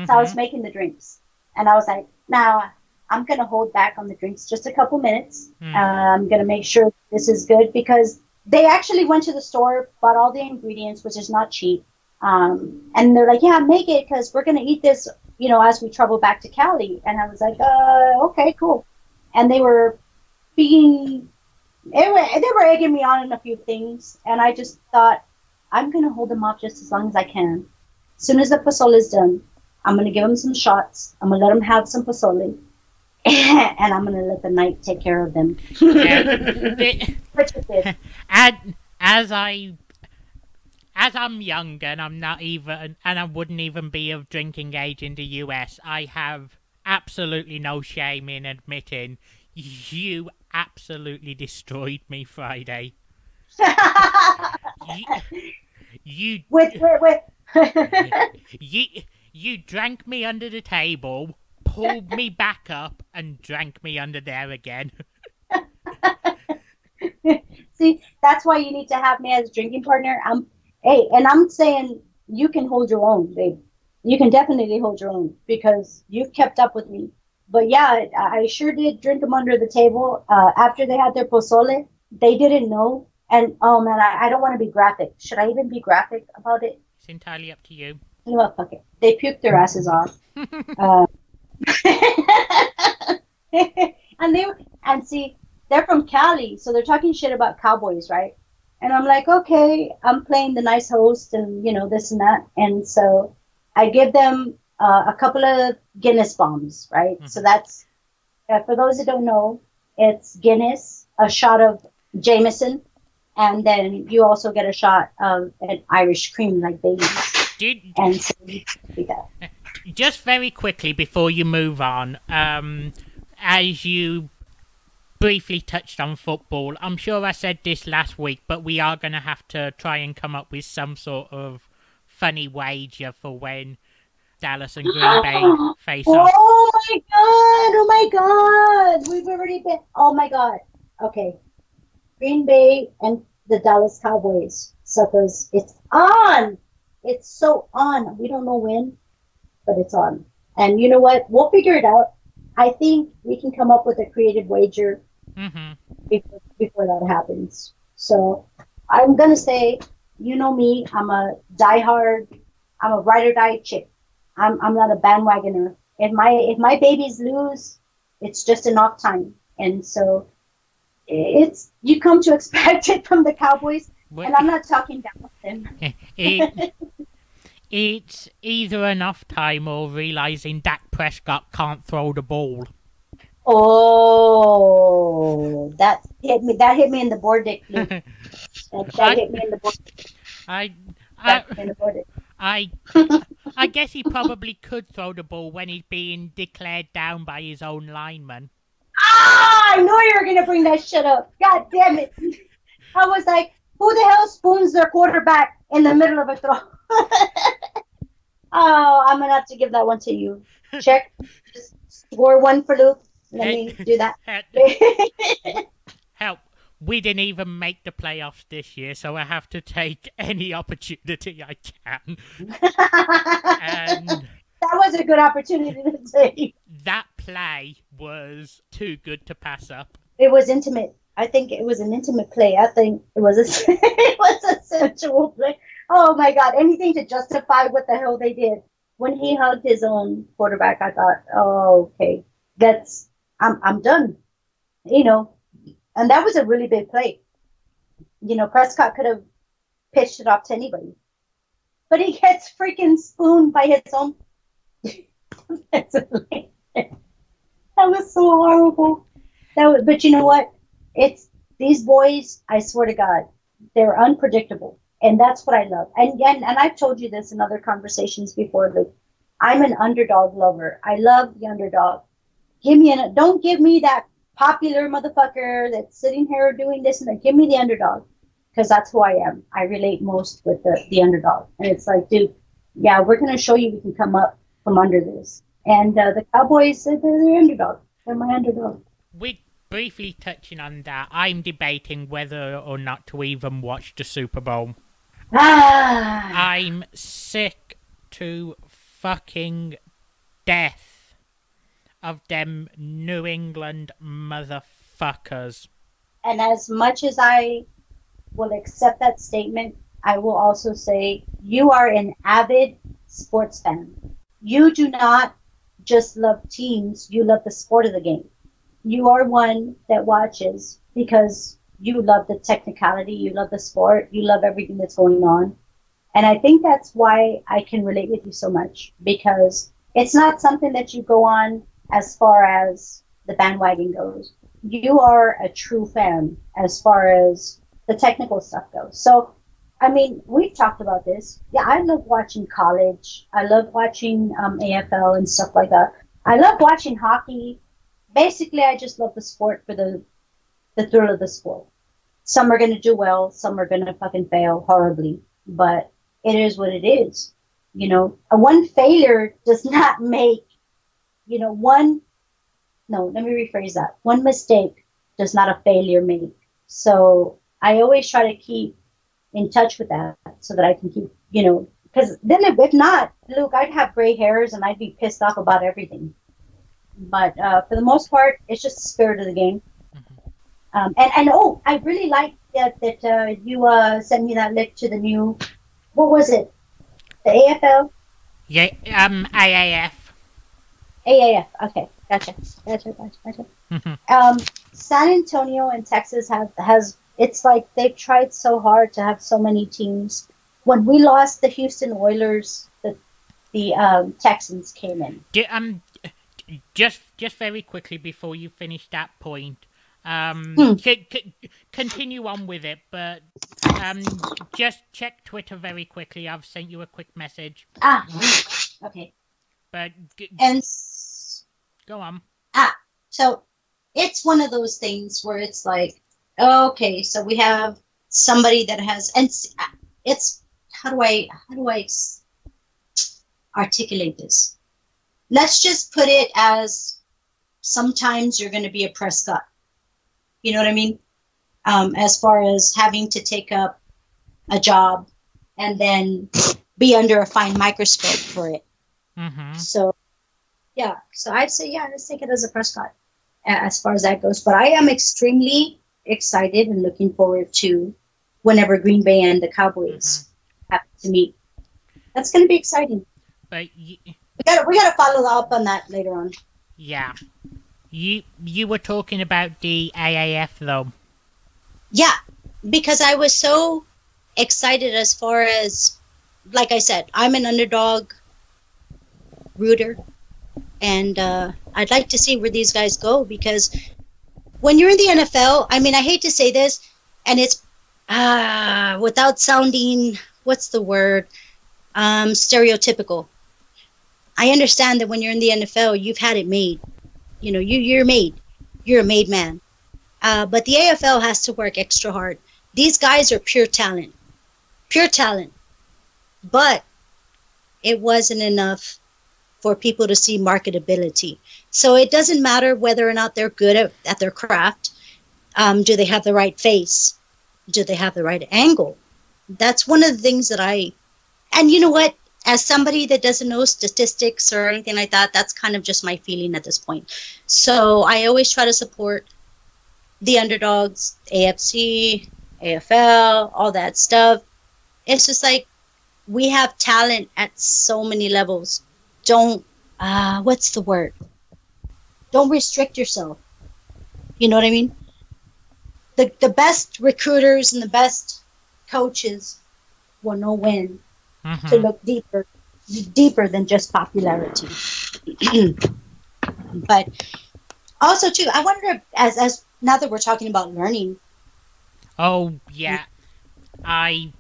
so I was making the drinks, and I was like, now I'm gonna hold back on the drinks just a couple minutes. Hmm. Uh, I'm gonna make sure this is good because they actually went to the store, bought all the ingredients, which is not cheap, um, and they're like, yeah, make it because we're gonna eat this, you know, as we travel back to Cali. And I was like, uh, okay, cool. And they were being they were, they were egging me on in a few things, and I just thought, I'm gonna hold them off just as long as I can. As soon as the pozole is done, I'm gonna give them some shots. I'm gonna let them have some pozole, and I'm gonna let the night take care of them. Yeah. The- Which it did. and as I as I'm younger and I'm not even and I wouldn't even be of drinking age in the US, I have absolutely no shame in admitting you absolutely destroyed me Friday. You you with with with. you, you drank me under the table, pulled me back up, and drank me under there again. See, that's why you need to have me as a drinking partner. I'm, hey, and I'm saying you can hold your own, babe. You can definitely hold your own because you've kept up with me. But yeah, I sure did drink them under the table. Uh, after they had their pozole, they didn't know. And oh man, I, I don't want to be graphic. Should I even be graphic about it? It's entirely up to you. You know what? Fuck it. They puked their asses off. uh, and they and see they're from Cali, so they're talking shit about cowboys, right? And I'm like, okay, I'm playing the nice host, and you know this and that, and so I give them uh, a couple of Guinness bombs, right? So that's uh, for those that don't know, it's Guinness, a shot of Jameson, and then you also get a shot of an Irish cream like Baileys, Did, and so you do that. just very quickly before you move on, um, as you briefly touched on football, I'm sure I said this last week, but we are going to have to try and come up with some sort of funny wager for when Dallas and Green Bay face off. Oh my god! Oh my god! We've already been. Oh my god. Okay. Green Bay and the Dallas Cowboys, suckers. It's on. It's so on. We don't know when, but it's on. And you know what? We'll figure it out. I think we can come up with a creative wager hmm before, before that happens. So I'm gonna say, you know me, I'm a diehard, I'm a ride or die chick. I'm I'm not a bandwagoner. If my if my babies lose, it's just an off time, and so it's you come to expect it from the Cowboys. And I'm not talking down with it, it's either enough time or realizing Dak Prescott can't throw the ball. Oh, that hit me. That hit me in the board dick. That, that hit me in the board. I, I, hit me in the board dick. I, I guess he probably could throw the ball when he's being declared down by his own lineman. Ah, I knew you were gonna bring that shit up. God damn it! I was like, who the hell spoons their quarterback in the middle of a throw? oh, I'm gonna have to give that one to you. Check. Just score one for Luke. Let me do that. Help! We didn't even make the playoffs this year, so I have to take any opportunity I can. And that was a good opportunity to take. That play was too good to pass up. It was intimate. I think it was an intimate play. I think it was a it was a sensual play. Oh my god! Anything to justify what the hell they did when he hugged his own quarterback. I thought, oh okay, that's I'm I'm done. You know, and that was a really big play. You know, Prescott could have pitched it off to anybody, but he gets freaking spooned by his own. that was so horrible. That was, but you know what? It's these boys. I swear to God, they're unpredictable, and that's what I love. And again, and I've told you this in other conversations before, Luke. I'm an underdog lover. I love the underdog. Give me an. Don't give me that popular motherfucker that's sitting here doing this and that. Give me the underdog, because that's who I am. I relate most with the the underdog, and it's like, dude, yeah, we're gonna show you we can come up from under this. And uh, the Cowboys said they're the underdog. They're my underdog. We briefly touching on that. I'm debating whether or not to even watch the Super Bowl. Ah, I'm sick to fucking death of them New England motherfuckers. and as much as I will accept that statement, I will also say you are an avid sports fan. You do not just love teams, you love the sport of the game. You are one that watches because you love the technicality, you love the sport, you love everything that's going on. And I think that's why I can relate with you so much because it's not something that you go on as far as the bandwagon goes. You are a true fan as far as the technical stuff goes. So, I mean, we've talked about this. Yeah, I love watching college. I love watching um, AFL and stuff like that. I love watching hockey. Basically, I just love the sport for the the thrill of the sport. Some are to do well, some are to fucking fail horribly, but it is what it is. You know, one failure does not make, you know, one, no, let me rephrase that. One mistake does not a failure make. So I always try to keep in touch with that so that I can keep, you know, because then if, if not, Luke, I'd have gray hairs and I'd be pissed off about everything. But uh, for the most part, it's just the spirit of the game. Um, and, and oh, I really like that that uh, you uh, sent me that link to the new, what was it? The AFL? Yeah, um, AAF. AAF. Okay, gotcha, gotcha, gotcha, gotcha. um, San Antonio and Texas have has it's like they've tried so hard to have so many teams. When we lost the Houston Oilers, the the um, Texans came in. J- um, just just very quickly before you finish that point, um, Hmm. c- c- continue on with it, but um, just check Twitter very quickly. I've sent you a quick message, Ah, okay. but g- And s- go on. Ah, so it's one of those things where it's like, okay, so we have somebody that has, and it's how do I how do I articulate this? Let's just put it as sometimes you're going to be a Prescott. You know what I mean? Um, as far as having to take up a job and then be under a fine microscope for it. hmm So, yeah. So I'd say, yeah, let's take it as a Prescott as far as that goes. But I am extremely excited and looking forward to whenever Green Bay and the Cowboys happen to meet. That's going to be exciting. But y- We got we got to follow up on that later on. yeah, you you were talking about the AAF though. Yeah, because I was so excited as far as, like I said, I'm an underdog rooter, and uh, I'd like to see where these guys go because when you're in the NFL, I mean, I hate to say this, and it's uh, without sounding, what's the word, um, stereotypical. I understand that when you're in the NFL, you've had it made. You know, you you're made. You're a made man. Uh, but the AFL has to work extra hard. These guys are pure talent, pure talent. But it wasn't enough for people to see marketability. So it doesn't matter whether or not they're good at, at their craft. Um, do they have the right face? Do they have the right angle? That's one of the things that I. And you know what? As somebody that doesn't know statistics or anything like that, that's kind of just my feeling at this point. So I always try to support the underdogs, AFC, AFL, all that stuff. It's just like we have talent at so many levels. Don't, uh, what's the word? Don't restrict yourself. You know what I mean? The, the best recruiters and the best coaches will know when Mhm. to look deeper deeper than just popularity but also too i wonder as as now that we're talking about learning Oh yeah, I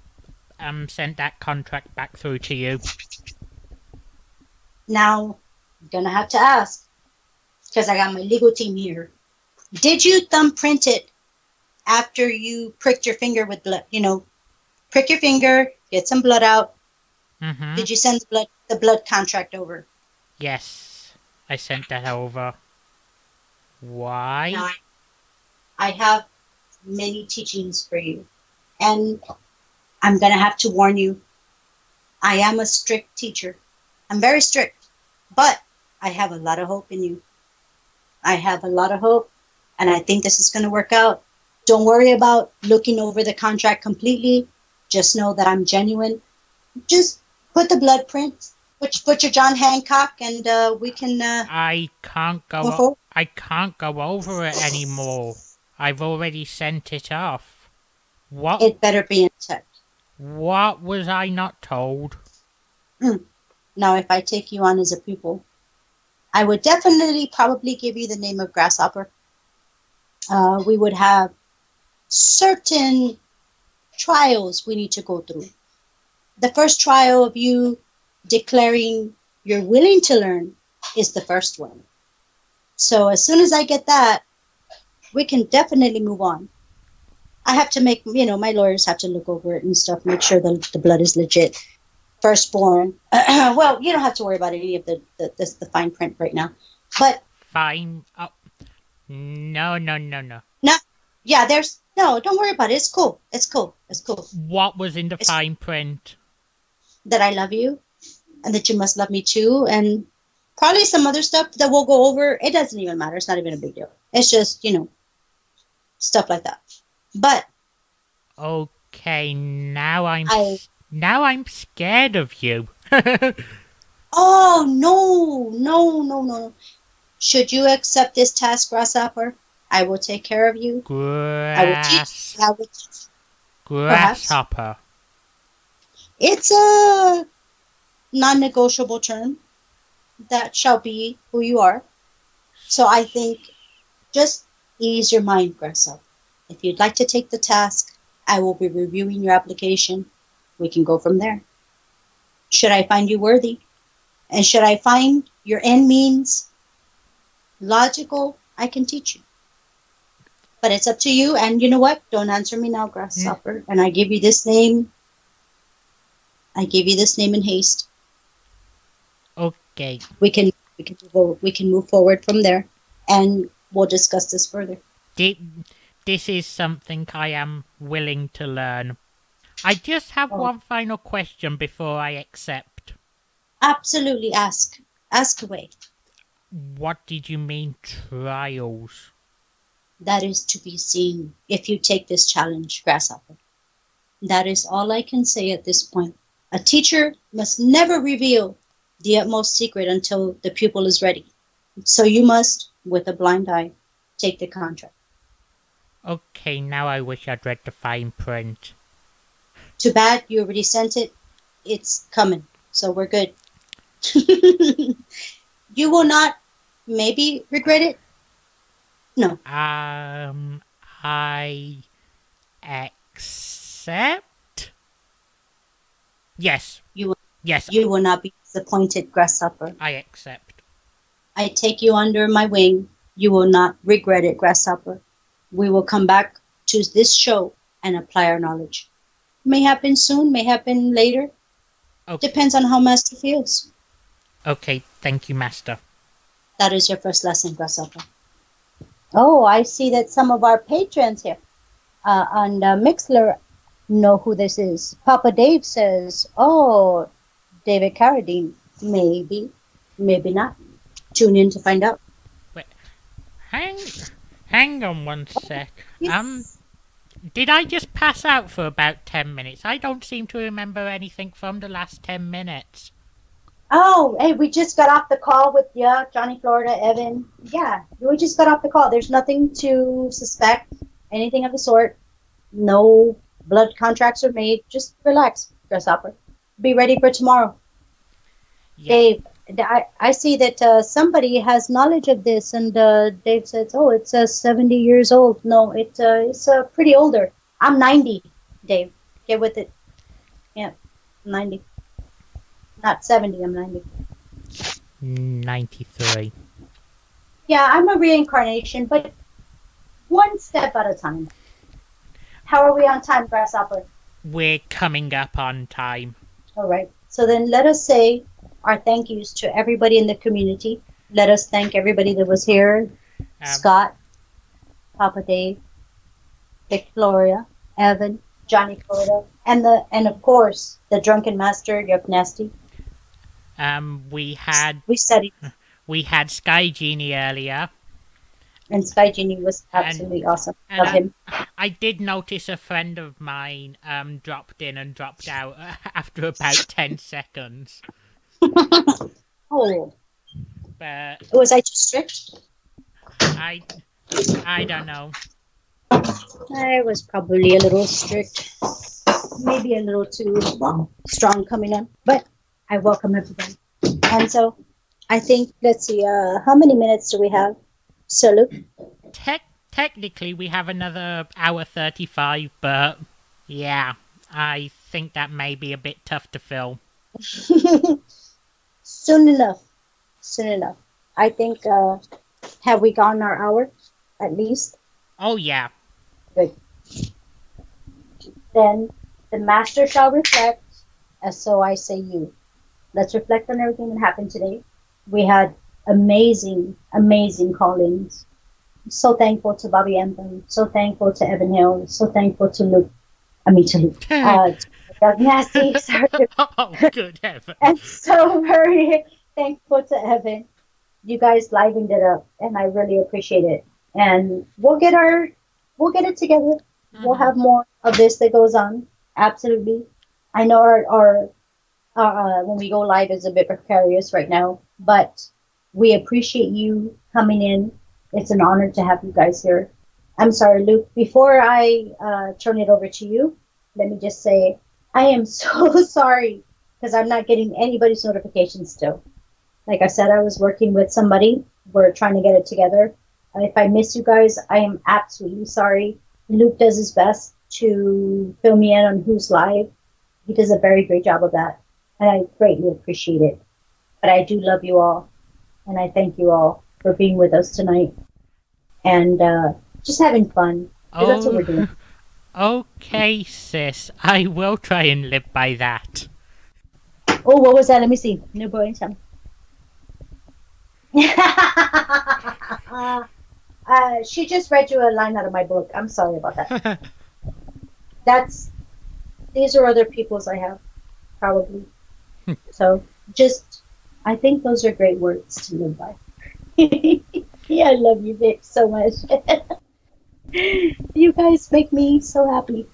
um sent that contract back through to you. now i'm gonna have to ask because i got my legal team here did you thumbprint it after you pricked your finger with blood you know prick your finger get some blood out hmm did you send the blood the blood contract over Yes, I sent that over. Why? Now, I have many teachings for you. And I'm going to have to warn you I am a strict teacher. I'm very strict, but I have a lot of hope in you. I have a lot of hope, and I think this is going to work out. Don't worry about looking over the contract completely. Just know that I'm genuine. Just put the blood print, put, put your John Hancock, and uh, we can. Uh, I can't go. o-. I can't go over it anymore. I've already sent it off. What? It better be in check. What was I not told? Now, if I take you on as a pupil, I would definitely probably give you the name of Grasshopper. Uh, we would have certain trials we need to go through. The first trial of you declaring you're willing to learn is the first one. So as soon as I get that, we can definitely move on. I have to make, you know, my lawyers have to look over it and stuff, make sure the, the blood is legit firstborn. well, you don't have to worry about any of the the, the the fine print right now. But Fine. Oh, no, no, no, no. No. Yeah, there's no. Don't worry about it. It's cool. It's cool. It's cool. What was in the It's- fine print? That I love you, and that you must love me too, and probably some other stuff that we'll go over. It doesn't even matter. It's not even a big deal. It's just you know stuff like that. But Okay, now I'm I- now I'm scared of you. oh no, no, no, no. Should you accept this task, Grasshopper? I will take care of you. I will Grass, teach. I will teach you. grasshopper. It's a non negotiable term. That shall be who you are. So I think just ease your mind, Grasshopper. If you'd like to take the task, I will be reviewing your application. We can go from there. Should I find you worthy? And should I find your end means logical, I can teach you. But it's up to you. And you know what? Don't answer me now, Grasshopper. And I give you this name I give you this name in haste. Okay, We can we can move, we can move forward from there, and we'll discuss this further. Thi- this is something I am willing to learn. I just have Oh. one final question before I accept. Absolutely, ask ask away. What did you mean trials? That is to be seen if you take this challenge, Grasshopper. That is all I can say at this point. A teacher must never reveal the utmost secret until the pupil is ready. So you must, with a blind eye, take the contract. Okay, now I wish I'd read the fine print. Too bad you already sent it. It's coming, so we're good. you will not maybe regret it. No, Um, I accept. Yes. You will- Yes, you will not be disappointed, Grasshopper. I accept. I take you under my wing. You will not regret it, Grasshopper. We will come back to this show and apply our knowledge. May happen soon, may happen later. Okay. Depends on how Master feels. Okay, thank you, Master. That is your first lesson, Grasshopper. Oh, I see that some of our patrons here uh, on uh, Mixlr know who this is. Papa Dave says, "Oh, David Carradine. Maybe, maybe not. Tune in to find out. Wait, hang, hang on one sec. Um, Yes. did I just pass out for about ten minutes? I don't seem to remember anything from the last ten minutes. Oh, hey, we just got off the call with yeah, Johnny Florida, Evan. Yeah, we just got off the call. There's nothing to suspect, anything of the sort. No blood contracts are made. Just relax, Grasshopper. Be ready for tomorrow. Yeah. Dave, I, I see that uh, somebody has knowledge of this, and uh, Dave says, "Oh, it's uh, 70 years old." No, it, uh, it's uh, pretty older. I'm 90, Dave. Get with it. Yeah, 90. Not 70. I'm 90. Ninety-three. Yeah, I'm a reincarnation, but one step at a time. How are we on time, Grasshopper? We're coming up on time. All right. So then let us say our thank yous to everybody in the community. Let us thank everybody that was here Um, Scott, Papa Dave, Vic Gloria, Evan, Johnny Florida, and the and of course the drunken master Yuk Nassty. um, we had We said it, we had Sky Genie earlier. And Sky Genie was absolutely awesome. and Love I- him. I did notice a friend of mine um dropped in and dropped out after about ten seconds. Oh, But was I too strict? I I don't know. I was probably a little strict, maybe a little too strong coming in, but I welcome everybody. And so, I think let's see, uh, how many minutes do we have? So, Luke, technically, we have another hour thirty-five, but yeah, I think that may be a bit tough to fill. soon enough, soon enough. I think uh, have we gone our hour at least? Oh yeah, good Then the master shall reflect, as so I say you. Let's reflect on everything that happened today. We had amazing, amazing call-ins. So thankful to Bobby Anthem. So thankful to Evan Hill. So thankful to Luke. I mean to Luke. Uh, to Doug Nasty. Sorry. oh good heaven. and so very thankful to Evan. You guys livened it up, and I really appreciate it. And we'll get our, we'll get it together. We'll have more of this that goes on. Absolutely. I know our, our, our uh, when we go live is a bit precarious right now, but we appreciate you coming in. It's an honor to have you guys here. I'm sorry, Luke. Before I uh, turn it over to you, let me just say I am so sorry because I'm not getting anybody's notifications still. Like I said, I was working with somebody. We're trying to get it together. If I miss you guys, I am absolutely sorry. Luke does his best to fill me in on who's live. He does a very great job of that, and I greatly appreciate it. But I do love you all, and I thank you all for being with us tonight and uh, just having fun. 'cause that's what we're doing. Okay, sis. I will try and live by that. Oh, what was that? Let me see. No boy some. uh, she just read you a line out of my book. I'm sorry about that. That's these are other people's I have, probably. so just I think those are great words to live by. yeah, I love you, Vic, so much. you guys make me so happy.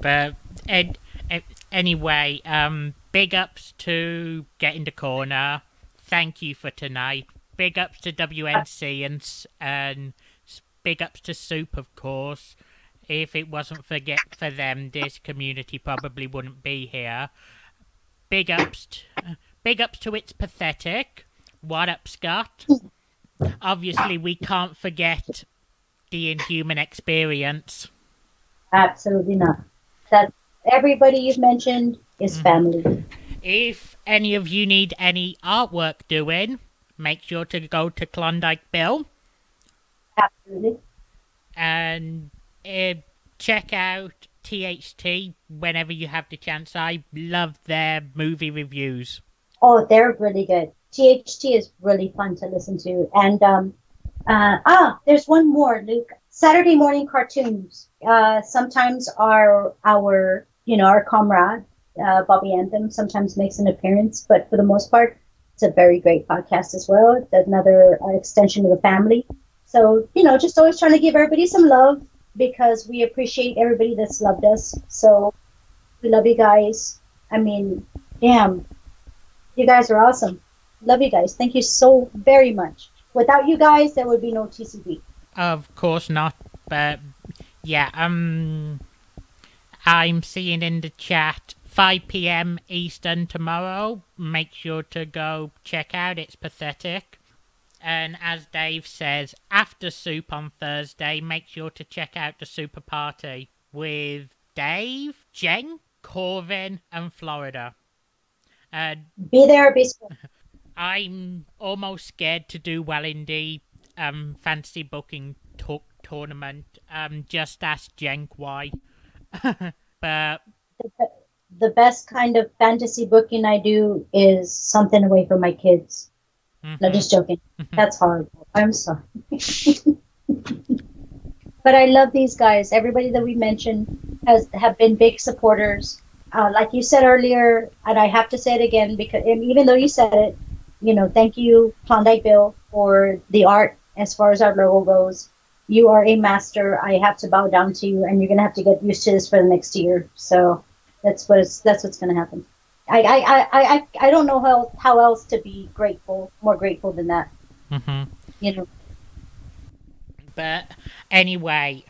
But ed, ed, anyway, um, big ups to Get in the Corner. Thank you for tonight. Big ups to WNC and and big ups to Soup, of course. If it wasn't for get for them, this community probably wouldn't be here. Big ups, big ups to It's Pathetic. What up, Scott? Obviously, we can't forget the Inhuman experience. Absolutely not. That everybody you've mentioned is family. If any of you need any artwork doing, make sure to go to Klondike Bill Absolutely. and uh, check out THT whenever you have the chance. I love their movie reviews. Oh, they're really good. THT is really fun to listen to. And um, uh, ah, there's one more, Luke. Saturday morning cartoons. Uh, sometimes our our you know our comrade Uh, Bobby Anthem sometimes makes an appearance, but for the most part, it's a very great podcast as well. It's another uh, extension of the family. So, you know, just always trying to give everybody some love because we appreciate everybody that's loved us. So, we love you guys. I mean, damn, you guys are awesome. Love you guys. Thank you so very much. Without you guys, there would be no TCP. Of course not, but yeah, um, I'm seeing in the chat 5 p.m. Eastern tomorrow. Make sure to go check out. It's pathetic. And as Dave says, after soup on Thursday, make sure to check out the super party with Dave, Jen, Corvin, and Florida. Uh, Be there, be square. I'm almost scared to do well in the um, fantasy booking to- tournament. Um, just ask Jenk why. but The best kind of fantasy booking I do is something away from my kids. No, mhm. just joking. That's horrible. I'm sorry. but I love these guys. Everybody that we mentioned has have been big supporters. Uh, like you said earlier, and I have to say it again because and even though you said it, you know, thank you, Klondike Bill, for the art as far as our logo goes. You are a master. I have to bow down to you, and you're gonna have to get used to this for the next year. So that's what it's, that's what's gonna happen. I I, I, I, I don't know how how else to be grateful, more grateful than that. Mhm. You know. But anyway,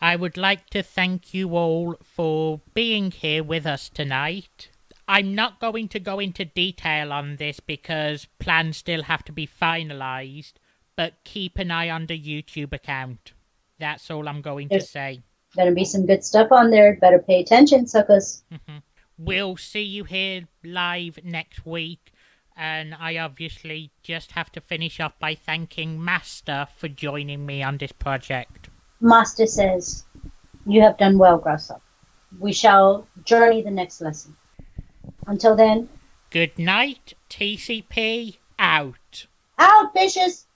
I would like to thank you all for being here with us tonight. I'm not going to go into detail on this because plans still have to be finalized, but keep an eye on the YouTube account. That's all I'm going to say. Gonna be some good stuff on there. Better pay attention, suckers. Mm-hmm. We'll see you here live next week. And I obviously just have to finish off by thanking Master for joining me on this project. Master says, You have done well, Grasshopper. We shall journey the next lesson. Until then, Good night, TCP out. out, fishes!